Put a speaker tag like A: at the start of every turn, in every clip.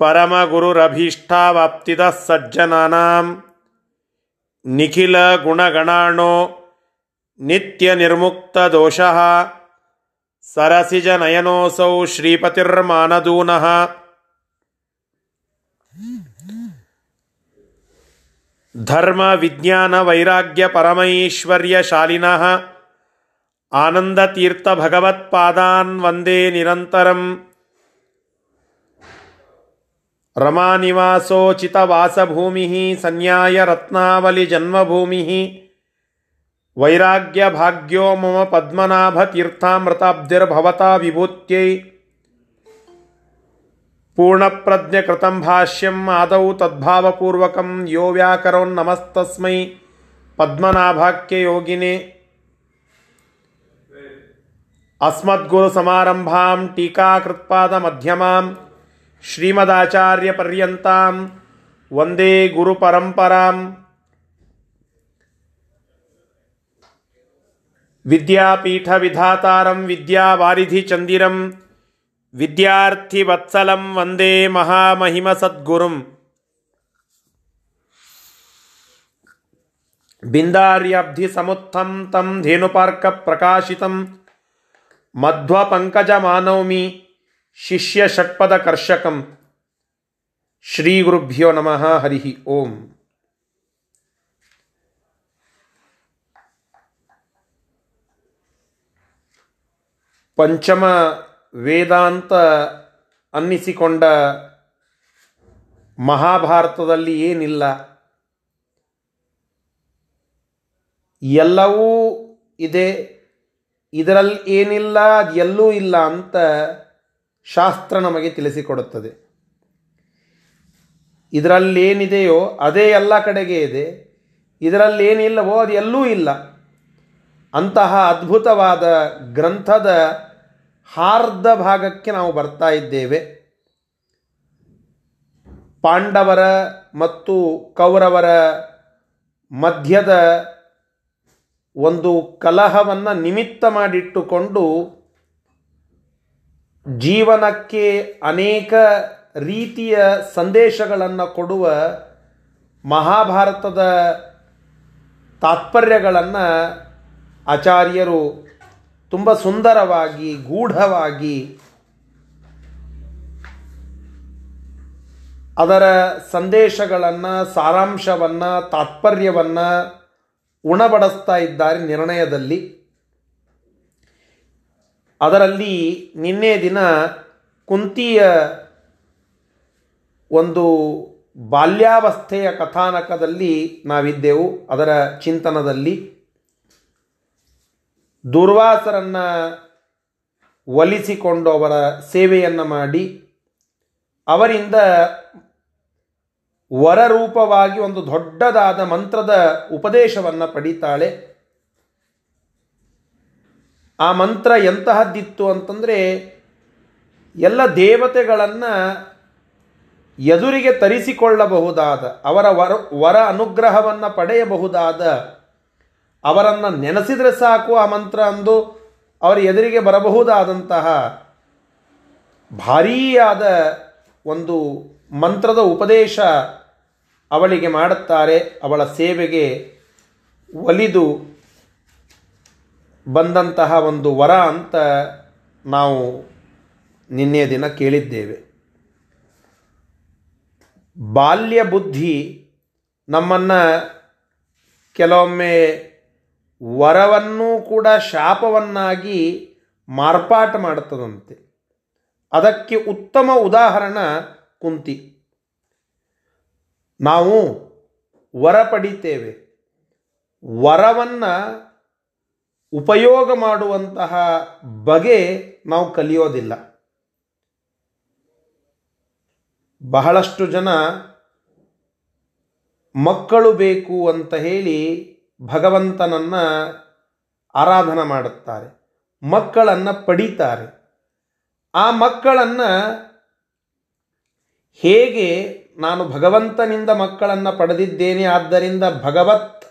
A: ಪರಮಗುರುರಭೀಷ್ಟಾವಾಪ್ತಿದಃ ಸಜ್ಜನಾನಾಂ ನಿಖಿಲ ಗುಣಗಣಾಣೋ ನಿತ್ಯ ನಿರ್ಮುಕ್ತ ದೋಷಃ ಸರಸಿಜ ನಯನೋಸೌ ಶ್ರೀಪತಿರ್ಮಾನದೂನಃ ಧರ್ಮ ವಿಜ್ಞಾನ ವೈರಾಗ್ಯ ಪರಮೈಶ್ವರ್ಯಶಾಲಿನಃ ಆನಂದತೀರ್ಥ ಭಗವತ್ಪಾದಾನ್ ವಂದೇ ನಿರಂತರಂ रमानिवासोचितवासभूमिः सन्न्यायरत्नावलिजन्मभूमिः वैराग्यभाग्यो मम पद्मनाभतीर्थामृताब्धिर्भवता विभूत्यै। पूर्णप्रज्ञकृतं भाष्यम्, आदौ तद्भावपूर्वकं यो व्याकरोन्नमस्तस्मै पद्मनाभाख्ययोगिने। अस्मद्गुरुसमारम्भां टीकाकृत्पादमध्यमां श्रीमदाचार्यपर्यन्तां वंदे गुरुपरम्पराम्। विद्यापीठविधातारं विद्यावारिधिचन्दिरं विद्यार्थिवत्सलं वंदे महामहिमसद्गुरुम्। बिन्दार्यब्धिसमुत्थं तं धेनुपार्कप्रकाशितं मध्वपङ्कजमानौमि। ಶಿಷ್ಯ ಷಟ್ಪದ ಕರ್ಷಕಂ ಶ್ರೀ ಗುರುಭ್ಯೋ ನಮಃ, ಹರಿಹಿ, ಓಂ. ಪಂಚಮ ವೇದಾಂತ ಅನ್ನಿಸಿಕೊಂಡ ಮಹಾಭಾರತದಲ್ಲಿ ಏನಿಲ್ಲ. ಎಲ್ಲವೂ ಇದೆ. ಇದರಲ್ಲಿ ಏನಿಲ್ಲ, ಅದು ಎಲ್ಲೂ ಇಲ್ಲ ಅಂತ ಶಾಸ್ತ್ರ ನಮಗೆ ತಿಳಿಸಿಕೊಡುತ್ತದೆ. ಇದರಲ್ಲೇನಿದೆಯೋ ಅದೇ ಎಲ್ಲ ಕಡೆಗೆ ಇದೆ. ಇದರಲ್ಲೇನಿಲ್ಲವೋ ಅದು ಎಲ್ಲೂ ಇಲ್ಲ. ಅಂತಹ ಅದ್ಭುತವಾದ ಗ್ರಂಥದ ಹಾರ್ದ ಭಾಗಕ್ಕೆ ನಾವು ಬರ್ತಾ ಇದ್ದೇವೆ. ಪಾಂಡವರ ಮತ್ತು ಕೌರವರ ಮಧ್ಯದ ಒಂದು ಕಲಹವನ್ನು ನಿಮಿತ್ತ ಮಾಡಿಟ್ಟುಕೊಂಡು ಜೀವನಕ್ಕೆ ಅನೇಕ ರೀತಿಯ ಸಂದೇಶಗಳನ್ನು ಕೊಡುವ ಮಹಾಭಾರತದ ತಾತ್ಪರ್ಯಗಳನ್ನು ಆಚಾರ್ಯರು ತುಂಬ ಸುಂದರವಾಗಿ, ಗೂಢವಾಗಿ ಅದರ ಸಂದೇಶಗಳನ್ನು, ಸಾರಾಂಶವನ್ನು, ತಾತ್ಪರ್ಯವನ್ನು ಉಣಬಡಿಸ್ತಾ ಇದ್ದಾರೆ ನಿರ್ಣಯದಲ್ಲಿ. ಅದರಲ್ಲಿ ನಿನ್ನೆ ದಿನ ಕುಂತಿಯ ಒಂದು ಬಾಲ್ಯಾವಸ್ಥೆಯ ಕಥಾನಕದಲ್ಲಿ ನಾವಿದ್ದೆವು. ಅದರ ಚಿಂತನದಲ್ಲಿ ದುರ್ವಾಸರನ್ನು ಒಲಿಸಿಕೊಂಡು ಅವರ ಸೇವೆಯನ್ನು ಮಾಡಿ ಅವರಿಂದ ವರರೂಪವಾಗಿ ಒಂದು ದೊಡ್ಡದಾದ ಮಂತ್ರದ ಉಪದೇಶವನ್ನು ಪಡಿತಾಳೆ. ಆ ಮಂತ್ರ ಎಂತಹದ್ದಿತ್ತು ಅಂತಂದರೆ ಎಲ್ಲ ದೇವತೆಗಳನ್ನು ಎದುರಿಗೆ ತರಿಸಿಕೊಳ್ಳಬಹುದಾದ, ಅವರ ವರ ವರ ಅನುಗ್ರಹವನ್ನು ಪಡೆಯಬಹುದಾದ, ಅವರನ್ನು ನೆನೆಸಿದರೆ ಸಾಕು ಆ ಮಂತ್ರ ಅಂದು ಅವರ ಎದುರಿಗೆ ಬರಬಹುದಾದಂತಹ ಭಾರೀಯಾದ ಒಂದು ಮಂತ್ರದ ಉಪದೇಶ ಅವಳಿಗೆ ಮಾಡುತ್ತಾರೆ, ಅವಳ ಸೇವೆಗೆ ಒಲಿದು ಬಂದಂತಹ ಒಂದು ವರ ಅಂತ ನಾವು ನಿನ್ನೆ ದಿನ ಕೇಳಿದ್ದೇವೆ. ಬಾಲ್ಯ ಬುದ್ಧಿ ನಮ್ಮನ್ನು ಕೆಲವೊಮ್ಮೆ ವರವನ್ನೂ ಕೂಡ ಶಾಪವನ್ನಾಗಿ ಮಾರ್ಪಾಟ ಮಾಡುತ್ತದಂತೆ ಅದಕ್ಕೆ ಉತ್ತಮ ಉದಾಹರಣ ಕುಂತಿ. ನಾವು ವರ ಪಡಿತೇವೆ. ವರವನ್ನು ಉಪಯೋಗ ಮಾಡುವಂತಹ ಬಗೆ ನಾವು ಕಲಿಯೋದಿಲ್ಲ. ಬಹಳಷ್ಟು ಜನ ಮಕ್ಕಳು ಬೇಕು ಅಂತ ಹೇಳಿ ಭಗವಂತನನ್ನು ಆರಾಧನೆ ಮಾಡುತ್ತಾರೆ, ಮಕ್ಕಳನ್ನು ಪಡೀತಾರೆ. ಆ ಮಕ್ಕಳನ್ನು ಹೇಗೆ ನಾನು ಭಗವಂತನಿಂದ ಮಕ್ಕಳನ್ನು ಪಡೆದಿದ್ದೇನೆ, ಆದ್ದರಿಂದ ಭಗವತ್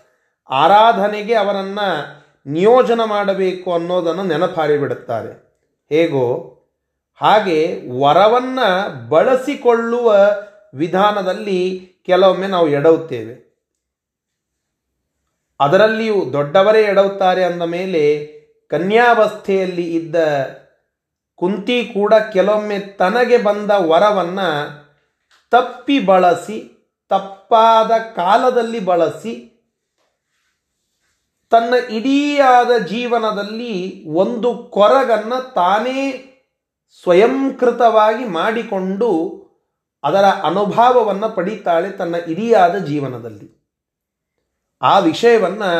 A: ಆರಾಧನೆಗೆ ಅವರನ್ನು ನಿಯೋಜನ ಮಾಡಬೇಕು ಅನ್ನೋದನ್ನು ನೆನಪಾರಿಬಿಡುತ್ತಾರೆ ಹೇಗೋ, ಹಾಗೆ ವರವನ್ನು ಬಳಸಿಕೊಳ್ಳುವ ವಿಧಾನದಲ್ಲಿ ಕೆಲವೊಮ್ಮೆ ನಾವು ಎಡವುತ್ತೇವೆ. ಅದರಲ್ಲಿಯೂ ದೊಡ್ಡವರೇ ಎಡವುತ್ತಾರೆ ಅಂದ ಮೇಲೆ ಕನ್ಯಾವಸ್ಥೆಯಲ್ಲಿ ಇದ್ದ ಕುಂತಿ ಕೂಡ ಕೆಲವೊಮ್ಮೆ ತನಗೆ ಬಂದ ವರವನ್ನ ತಪ್ಪಿ ಬಳಸಿ, ತಪ್ಪಾದ ಕಾಲದಲ್ಲಿ ಬಳಸಿ ತನ್ನ ಇಡೀಯಾದ ಜೀವನದಲ್ಲಿ ಒಂದು ಕೊರಗನ್ನು ತಾನೇ ಸ್ವಯಂಕೃತವಾಗಿ ಮಾಡಿಕೊಂಡು ಅದರ ಅನುಭವವನ್ನು ಪಡೀತಾಳೆ ತನ್ನ ಇಡಿಯಾದ ಜೀವನದಲ್ಲಿ. ಆ ವಿಷಯವನ್ನು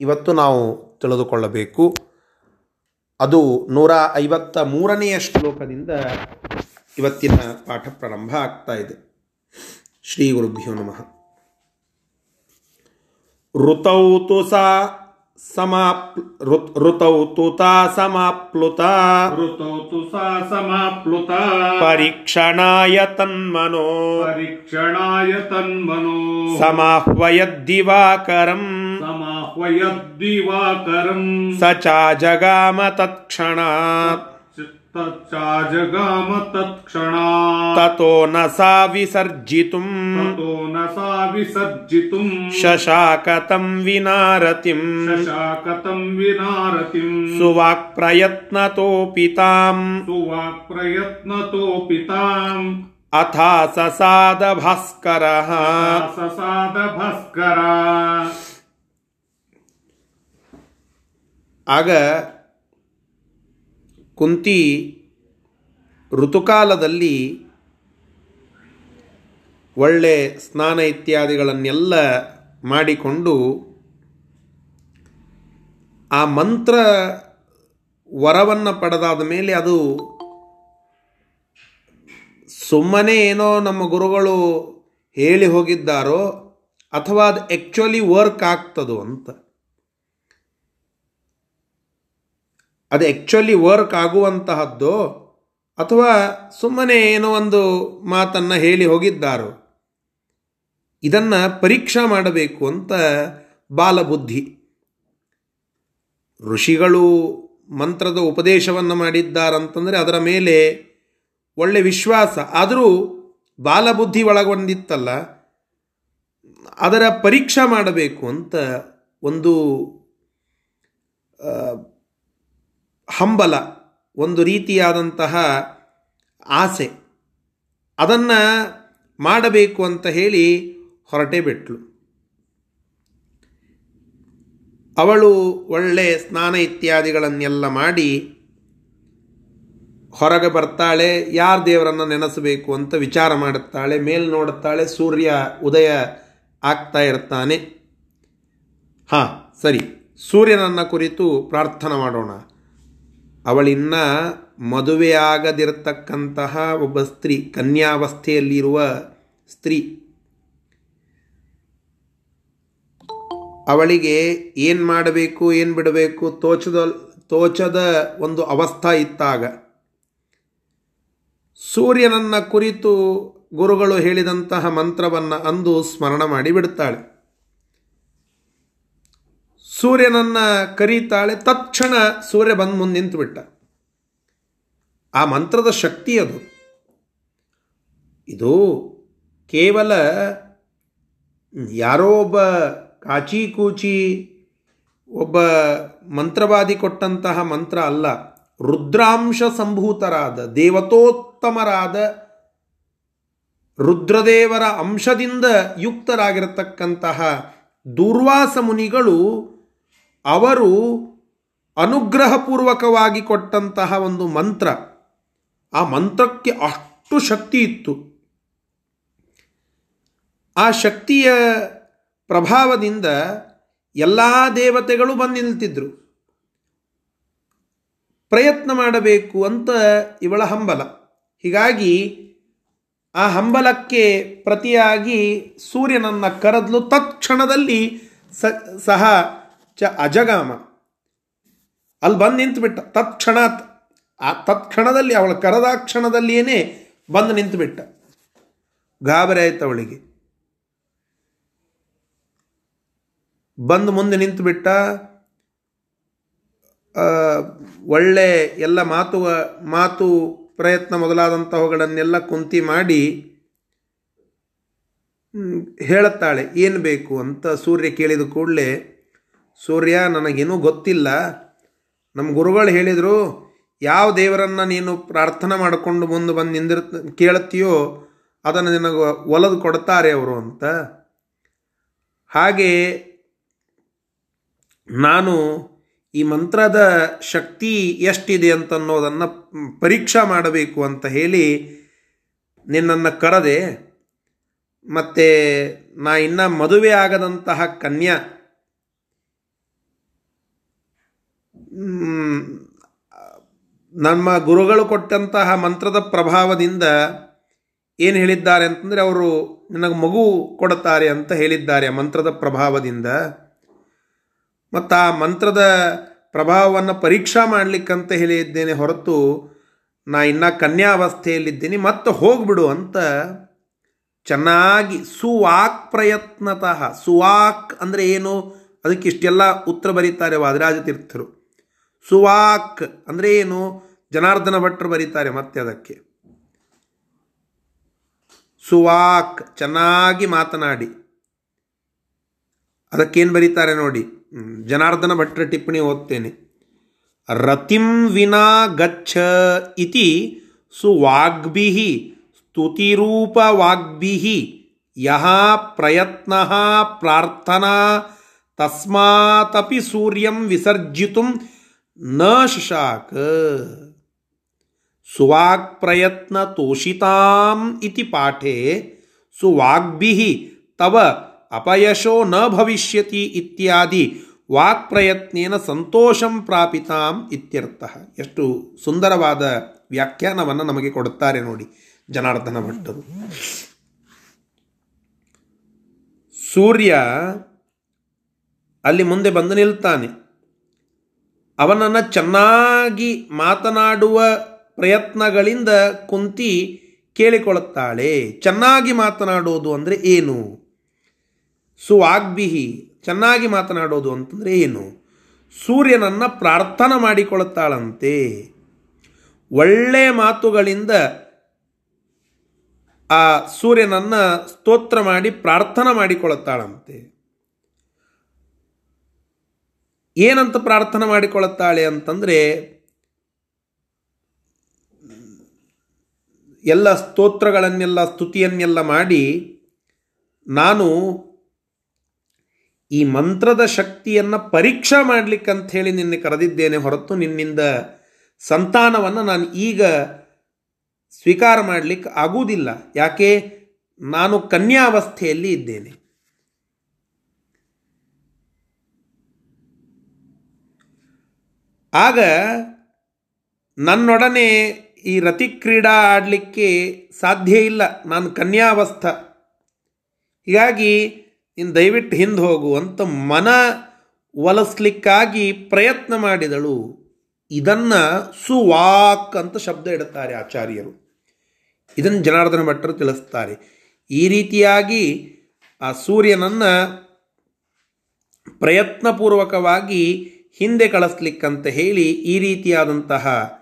A: ಇವತ್ತು ನಾವು ತಿಳಿದುಕೊಳ್ಳಬೇಕು. ಅದು ನೂರ ಐವತ್ತ ಮೂರನೆಯ ಶ್ಲೋಕದಿಂದ ಇವತ್ತಿನ ಪಾಠ ಪ್ರಾರಂಭ ಆಗ್ತಾ ಇದೆ. ಶ್ರೀ ಗುರುಭ್ಯೋ ನಮಃ. ಋತೌ ತು ಸಾ समाप् ऋतौ तु ता समाप्लुता
B: ऋतौ तु सा समाप्लुता
A: परीक्षणाय तन्मनो
B: परीक्षणाय तन्मनो
A: समाह्वयद्दिवाकरम्
B: समाह्वयद्दिवाकरम्
A: स चाजगाम तत्क्षणात्
B: तच्चाजगाम तत्क्षणा
A: ततो न सा विसर्जितुम्।
B: ततो न सा विसर्जितुम्।
A: शशाकतं विनारतिम्।
B: शशाकतम् विनारतिम्।
A: सुवाक्प्रयत्नतोऽपि ताम्
B: सुवाक्प्रयत्नतोऽपि ताम्
A: अथा ससाद भास्करः
B: ससाद भास्करा
A: ಆಗ ಕುಂತಿ ಋತುಕಾಲದಲ್ಲಿ ಒಳ್ಳೆ ಸ್ನಾನ ಇತ್ಯಾದಿಗಳನ್ನೆಲ್ಲ ಮಾಡಿಕೊಂಡು ಆ ಮಂತ್ರ ವರವನ್ನು ಪಡೆದಾದ ಮೇಲೆ ಅದು ಸುಮ್ಮನೆ ಏನೋ ನಮ್ಮ ಗುರುಗಳು ಹೇಳಿ ಹೋಗಿದ್ದಾರೋ ಅಥವಾ ಅದು ಆ್ಯಕ್ಚುಲಿ ವರ್ಕ್ ಆಗ್ತದೋ ಅಂತ. ಅದು ಆ್ಯಕ್ಚುಲಿ ವರ್ಕ್ ಆಗುವಂತಹದ್ದು ಅಥವಾ ಸುಮ್ಮನೆ ಏನೋ ಒಂದು ಮಾತನ್ನು ಹೇಳಿ ಹೋಗಿದ್ದಾರೋ? ಇದನ್ನು ಪರೀಕ್ಷಾ ಮಾಡಬೇಕು ಅಂತ ಬಾಲಬುದ್ಧಿ. ಋಷಿಗಳು ಮಂತ್ರದ ಉಪದೇಶವನ್ನು ಮಾಡಿದ್ದಾರಂತಂದರೆ ಅದರ ಮೇಲೆ ಒಳ್ಳೆ ವಿಶ್ವಾಸ. ಆದರೂ ಬಾಲಬುದ್ಧಿ ಒಳಗೊಂಡಿತ್ತಲ್ಲ, ಅದರ ಪರೀಕ್ಷಾ ಮಾಡಬೇಕು ಅಂತ ಒಂದು ಹಂಬಲ, ಒಂದು ರೀತಿಯಾದಂತಹ ಆಸೆ. ಅದನ್ನು ಮಾಡಬೇಕು ಅಂತ ಹೇಳಿ ಹೊರಟೇ ಬಿಟ್ಲು. ಅವಳು ಒಳ್ಳೆ ಸ್ನಾನ ಇತ್ಯಾದಿಗಳನ್ನೆಲ್ಲ ಮಾಡಿ ಹೊರಗೆ ಬರ್ತಾಳೆ, ಯಾರ ದೇವರನ್ನು ನೆನೆಸಬೇಕು ಅಂತ ವಿಚಾರ ಮಾಡುತ್ತಾಳೆ, ಮೇಲೆ ನೋಡುತ್ತಾಳೆ, ಸೂರ್ಯ ಉದಯ ಆಗ್ತಾ ಇರ್ತಾನೆ. ಹಾಂ, ಸರಿ. ಸೂರ್ಯನನ್ನು ಕುರಿತು ಪ್ರಾರ್ಥನೆ ಮಾಡೋಣ. ಅವಳಿನ್ನ ಮದುವೆಯಾಗದಿರತಕ್ಕಂತಹ ಒಬ್ಬ ಸ್ತ್ರೀ, ಕನ್ಯಾವಸ್ಥೆಯಲ್ಲಿರುವ ಸ್ತ್ರೀ. ಅವಳಿಗೆ ಏನು ಮಾಡಬೇಕು, ಏನು ಬಿಡಬೇಕು, ತೋಚದ ತೋಚದ ಒಂದು ಅವಸ್ಥಾ ಇತ್ತಾಗ. ಸೂರ್ಯನನ್ನ ಕುರಿತು ಗುರುಗಳು ಹೇಳಿದಂತಹ ಮಂತ್ರವನ್ನು ಅಂದು ಸ್ಮರಣ ಮಾಡಿ ಬಿಡುತ್ತಾಳೆ ಸೂರ್ಯನನ್ನ ಕರೀತಾಳೆ ತಕ್ಷಣ ಸೂರ್ಯ ಬಂದು ಮುಂದೆ ನಿಂತು ಬಿಟ್ಟ ಆ ಮಂತ್ರದ ಶಕ್ತಿ ಅದು. ಇದು ಕೇವಲ ಯಾರೋ ಒಬ್ಬ ಕಾಚಿ ಕೂಚಿ ಒಬ್ಬ ಮಂತ್ರವಾದಿ ಕೊಟ್ಟಂತಹ ಮಂತ್ರ ಅಲ್ಲ, ರುದ್ರಾಂಶ ಸಂಭೂತರಾದ, ದೇವತೋತ್ತಮರಾದ, ರುದ್ರದೇವರ ಅಂಶದಿಂದ ಯುಕ್ತರಾಗಿರತಕ್ಕಂತಹ ದೂರ್ವಾಸ ಮುನಿಗಳು ಅವರು ಅನುಗ್ರಹಪೂರ್ವಕವಾಗಿ ಕೊಟ್ಟಂತಹ ಒಂದು ಮಂತ್ರ. ಆ ಮಂತ್ರಕ್ಕೆ ಅಷ್ಟು ಶಕ್ತಿ ಇತ್ತು. ಆ ಶಕ್ತಿಯ ಪ್ರಭಾವದಿಂದ ಎಲ್ಲ ದೇವತೆಗಳು ಬಂದು ನಿಲ್ತಿದ್ರು. ಪ್ರಯತ್ನ ಮಾಡಬೇಕು ಅಂತ ಇವಳ ಹಂಬಲ. ಹೀಗಾಗಿ ಆ ಹಂಬಲಕ್ಕೆ ಪ್ರತಿಯಾಗಿ ಸೂರ್ಯನನ್ನು ಕರೆದಲು ತತ್ಕ್ಷಣದಲ್ಲಿ ಸಹ ಚ ಅಜಗಾಮ. ಅಲ್ಲಿ ಬಂದು ನಿಂತುಬಿಟ್ಟ. ತತ್ಕ್ಷಣಾತ್ ಆ ತತ್ಕ್ಷಣದಲ್ಲಿ ಅವಳು ಕರೆದ ಕ್ಷಣದಲ್ಲಿಯೇ ಬಂದು ನಿಂತುಬಿಟ್ಟ. ಗಾಬರಿ ಆಯ್ತು ಅವಳಿಗೆ. ಬಂದು ಮುಂದೆ ನಿಂತುಬಿಟ್ಟ. ಒಳ್ಳೆ ಎಲ್ಲ ಮಾತು ಮಾತು ಪ್ರಯತ್ನ ಮೊದಲಾದಂತಹವುಗಳನ್ನೆಲ್ಲ ಕುಂತಿ ಮಾಡಿ ಹೇಳುತ್ತಾಳೆ, ಏನು ಬೇಕು ಅಂತ ಸೂರ್ಯ ಕೇಳಿದ ಕೂಡಲೇ ಸೂರ್ಯ, ನನಗೇನೂ ಗೊತ್ತಿಲ್ಲ. ನಮ್ಮ ಗುರುಗಳು ಹೇಳಿದರು, ಯಾವ ದೇವರನ್ನು ನೀನು ಪ್ರಾರ್ಥನೆ ಮಾಡಿಕೊಂಡು ಮುಂದೆ ಬಂದು ನಿಂದಿರ್ ಕೇಳುತ್ತೀಯೋ ಅದನ್ನು ನಿನಗೆ ಒಲದು ಕೊಡ್ತಾರೆ ಅವರು ಅಂತ. ಹಾಗೆ ನಾನು ಈ ಮಂತ್ರದ ಶಕ್ತಿ ಎಷ್ಟಿದೆ ಅಂತ ಅನ್ನೋದನ್ನು ಪರೀಕ್ಷಾ ಮಾಡಬೇಕು ಅಂತ ಹೇಳಿ ನಿನ್ನನ್ನು ಕರೆದೆ. ಮತ್ತು ನಾ ಇನ್ನು ಮದುವೆ ಆಗದಂತಹ ಕನ್ಯಾ ನಮ್ಮ ಗುರುಗಳು ಕೊಟ್ಟಂತಹ ಮಂತ್ರದ ಪ್ರಭಾವದಿಂದ ಏನು ಹೇಳಿದ್ದಾರೆ ಅಂತಂದರೆ ಅವರು ನಿನಗೆ ಮಗು ಕೊಡುತ್ತಾರೆ ಅಂತ ಹೇಳಿದ್ದಾರೆ ಮಂತ್ರದ ಪ್ರಭಾವದಿಂದ. ಮತ್ತು ಆ ಮಂತ್ರದ ಪ್ರಭಾವವನ್ನು ಪರೀಕ್ಷಾ ಮಾಡಲಿಕ್ಕಂತ ಹೇಳಿದ್ದೇನೆ ಹೊರತು ನಾ ಇನ್ನು ಕನ್ಯಾವಸ್ಥೆಯಲ್ಲಿದ್ದೀನಿ, ಮತ್ತೆ ಹೋಗ್ಬಿಡು ಅಂತ ಚೆನ್ನಾಗಿ ಸುವಾಕ್ ಪ್ರಯತ್ನತಃ, ಸುವಾಕ್ ಅಂದರೆ ಏನು? ಅದಕ್ಕೆ ಇಷ್ಟೆಲ್ಲ ಉತ್ತರ ಬರೀತಾರೆ ವಾದರಾಜ ತೀರ್ಥರು. ಸುವಾಕ್ ಅಂದರೆ ಏನು? ಜನಾರ್ದನ ಭಟ್ರು ಬರೀತಾರೆ ಮತ್ತೆ ಅದಕ್ಕೆ. ಸುವಾಕ್, ಚೆನ್ನಾಗಿ ಮಾತನಾಡಿ. ಅದಕ್ಕೇನು ಬರೀತಾರೆ ನೋಡಿ. ಜನಾರ್ದನ ಭಟ್ರ ಟಿಪ್ಪಣಿ ಓದ್ತೇನೆ. ರತಿಂ ವಿನಾ ಗಚ್ಚ ಇತಿ ಸುವಾಗ್ಭಿ ಸ್ತುತಿರೂಪವಾಗ್ಭಿ ಯಹ ಪ್ರಯತ್ನ ಪ್ರಾರ್ಥನಾ, ತಸ್ಮಾತಪಿ ಸೂರ್ಯಂ ವಿಸರ್ಜಿತು ನ ಶಶಾಕ ಪ್ರಯತ್ನ ತೋಷಿತಾಂ ಇತಿ ಪಾಠೆ ಸುವಾಗ್ಭಿ ತವ ಅಪಯಶೋ ನ ಭವಿಷ್ಯತಿ ಇತ್ಯಾದಿ ವಾಕ್ ಪ್ರಯತ್ನೇನ ಸಂತೋಷಂ ಪ್ರಾಪಿತಾಂ ಇತ್ಯರ್ಥ ಎಷ್ಟು ಸುಂದರವಾದ ವ್ಯಾಖ್ಯಾನವನ್ನು ನಮಗೆ ಕೊಡುತ್ತಾರೆ ನೋಡಿ ಜನಾರ್ದನ ಭಟ್ಟರು. ಸೂರ್ಯ ಅಲ್ಲಿ ಮುಂದೆ ಬಂದು ನಿಲ್ತಾನೆ. ಅವನನ್ನು ಚೆನ್ನಾಗಿ ಮಾತನಾಡುವ ಪ್ರಯತ್ನಗಳಿಂದ ಕುಂತಿ ಕೇಳಿಕೊಳ್ಳುತ್ತಾಳೆ. ಚೆನ್ನಾಗಿ ಮಾತನಾಡೋದು ಅಂದರೆ ಏನು? ಸುವಾಗ್ಬಿಹಿ, ಚೆನ್ನಾಗಿ ಮಾತನಾಡೋದು ಅಂತಂದರೆ ಏನು? ಸೂರ್ಯನನ್ನು ಪ್ರಾರ್ಥನೆ ಮಾಡಿಕೊಳ್ಳುತ್ತಾಳಂತೆ. ಒಳ್ಳೆಯ ಮಾತುಗಳಿಂದ ಆ ಸೂರ್ಯನನ್ನು ಸ್ತೋತ್ರ ಮಾಡಿ ಪ್ರಾರ್ಥನೆ ಮಾಡಿಕೊಳ್ಳುತ್ತಾಳಂತೆ. ಏನಂತ ಪ್ರಾರ್ಥನೆ ಮಾಡಿಕೊಳ್ಳುತ್ತಾಳೆ ಅಂತಂದರೆ, ಎಲ್ಲ ಸ್ತೋತ್ರಗಳನ್ನೆಲ್ಲ, ಸ್ತುತಿಯನ್ನೆಲ್ಲ ಮಾಡಿ, ನಾನು ಈ ಮಂತ್ರದ ಶಕ್ತಿಯನ್ನು ಪರೀಕ್ಷಾ ಮಾಡಲಿಕ್ಕಂತ ಹೇಳಿ ನಿನ್ನೆ ಕರೆದಿದ್ದೇನೆ ಹೊರತು ನಿನ್ನಿಂದ ಸಂತಾನವನ್ನು ನಾನು ಈಗ ಸ್ವೀಕಾರ ಮಾಡಲಿಕ್ಕೆ ಆಗುವುದಿಲ್ಲ. ಯಾಕೆ? ನಾನು ಕನ್ಯಾವಸ್ಥೆಯಲ್ಲಿ ಇದ್ದೇನೆ. ಆಗ ನನ್ನೊಡನೆ ಈ ರತಿ ಕ್ರೀಡಾ ಆಡಲಿಕ್ಕೆ ಸಾಧ್ಯ ಇಲ್ಲ. ನಾನು ಕನ್ಯಾವಸ್ಥ. ಹೀಗಾಗಿ ಇನ್ನು ದಯವಿಟ್ಟು ಹಿಂದೆ ಹೋಗು ಅಂತ ಮನ ಒಲಿಸ್ಲಿಕ್ಕಾಗಿ ಪ್ರಯತ್ನ ಮಾಡಿದಳು. ಇದನ್ನು ಸುವಾಕ್ ಅಂತ ಶಬ್ದ ಇಡುತ್ತಾರೆ ಆಚಾರ್ಯರು. ಇದನ್ನು ಜನಾರ್ದನ ಭಟ್ಟರು ತಿಳಿಸ್ತಾರೆ. ಈ ರೀತಿಯಾಗಿ ಆ ಸೂರ್ಯನನ್ನು ಪ್ರಯತ್ನಪೂರ್ವಕವಾಗಿ ಹಿಂದೆ ಕಳಿಸ್ಲಿಕ್ಕಂತ ಹೇಳಿ ಈ ರೀತಿಯಾದಂತಹ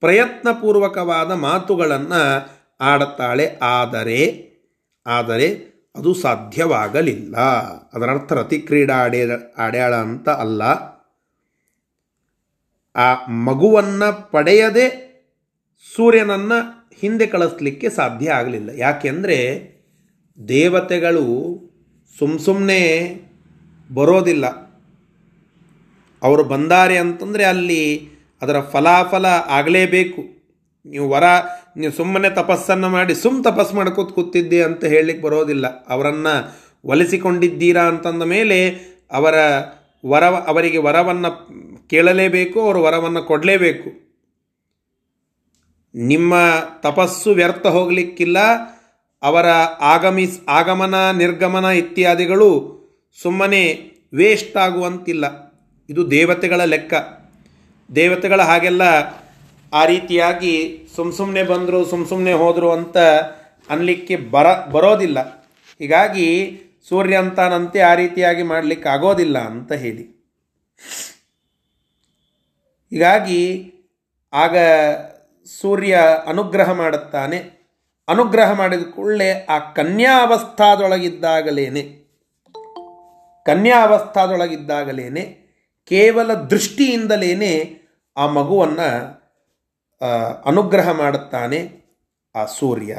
A: ಪ್ರಯತ್ನಪೂರ್ವಕವಾದ ಮಾತುಗಳನ್ನು ಆಡುತ್ತಾಳೆ. ಆದರೆ ಆದರೆ ಅದು ಸಾಧ್ಯವಾಗಲಿಲ್ಲ. ಅದರರ್ಥ ರತಿ ಕ್ರೀಡಾ ಆಡೇ ಆಡ್ಯಾಳ ಅಂತ ಅಲ್ಲ. ಆ ಮಗುವನ್ನು ಪಡೆಯದೆ ಸೂರ್ಯನನ್ನು ಹಿಂದೆ ಕಳಿಸ್ಲಿಕ್ಕೆ ಸಾಧ್ಯ ಆಗಲಿಲ್ಲ. ಯಾಕೆಂದರೆ ದೇವತೆಗಳು ಸುಮ್ಮ ಸುಮ್ಮನೆ ಬರೋದಿಲ್ಲ. ಅವರು ಬಂದಾರೆ ಅಂತಂದರೆ ಅಲ್ಲಿ ಅದರ ಫಲಾಫಲ ಆಗಲೇಬೇಕು. ನೀವು ವರ, ನೀವು ಸುಮ್ಮನೆ ತಪಸ್ಸನ್ನು ಮಾಡಿ ಸುಮ್ಮ ತಪಸ್ಸು ಮಾಡ್ಕೋತ ಕೂತಿದ್ದೆ ಅಂತ ಹೇಳಲಿಕ್ಕೆ ಬರೋದಿಲ್ಲ. ಅವರನ್ನು ಒಲಿಸಿಕೊಂಡಿದ್ದೀರಾ ಅಂತಂದ ಮೇಲೆ ಅವರ ವರ, ಅವರಿಗೆ ವರವನ್ನು ಕೇಳಲೇಬೇಕು, ಅವರು ವರವನ್ನು ಕೊಡಲೇಬೇಕು. ನಿಮ್ಮ ತಪಸ್ಸು ವ್ಯರ್ಥ ಹೋಗಲಿಕ್ಕಿಲ್ಲ. ಅವರ ಆಗಮಿಸ್, ಆಗಮನ, ನಿರ್ಗಮನ ಇತ್ಯಾದಿಗಳು ಸುಮ್ಮನೆ ವೇಸ್ಟ್ ಆಗುವಂತಿಲ್ಲ. ಇದು ದೇವತೆಗಳ ಲೆಕ್ಕ. ದೇವತೆಗಳ ಹಾಗೆಲ್ಲ ಆ ರೀತಿಯಾಗಿ ಸುಮ್ ಸುಮ್ಮನೆ ಬಂದರು, ಸುಮ್ ಸುಮ್ಮನೆ ಹೋದರು ಅಂತ ಅನ್ನಲಿಕ್ಕೆ ಬರ, ಬರೋದಿಲ್ಲ. ಹೀಗಾಗಿ ಸೂರ್ಯ ಅಂತಾನಂತೆ ಆ ರೀತಿಯಾಗಿ ಮಾಡಲಿಕ್ಕೆ ಆಗೋದಿಲ್ಲ ಅಂತ ಹೇಳಿ. ಹೀಗಾಗಿ ಆಗ ಸೂರ್ಯ ಅನುಗ್ರಹ ಮಾಡುತ್ತಾನೆ. ಅನುಗ್ರಹ ಮಾಡಿದ ಕೂಡಲೇ ಆ ಕನ್ಯಾವಸ್ಥಾದೊಳಗಿದ್ದಾಗಲೇನೆ. ಕನ್ಯಾವಸ್ಥಾದೊಳಗಿದ್ದಾಗಲೇನೆ ಕೇವಲ ದೃಷ್ಟಿಯಿಂದಲೇ ಆ ಮಗುವನ್ನು ಅನುಗ್ರಹ ಮಾಡುತ್ತಾನೆ ಆ ಸೂರ್ಯ.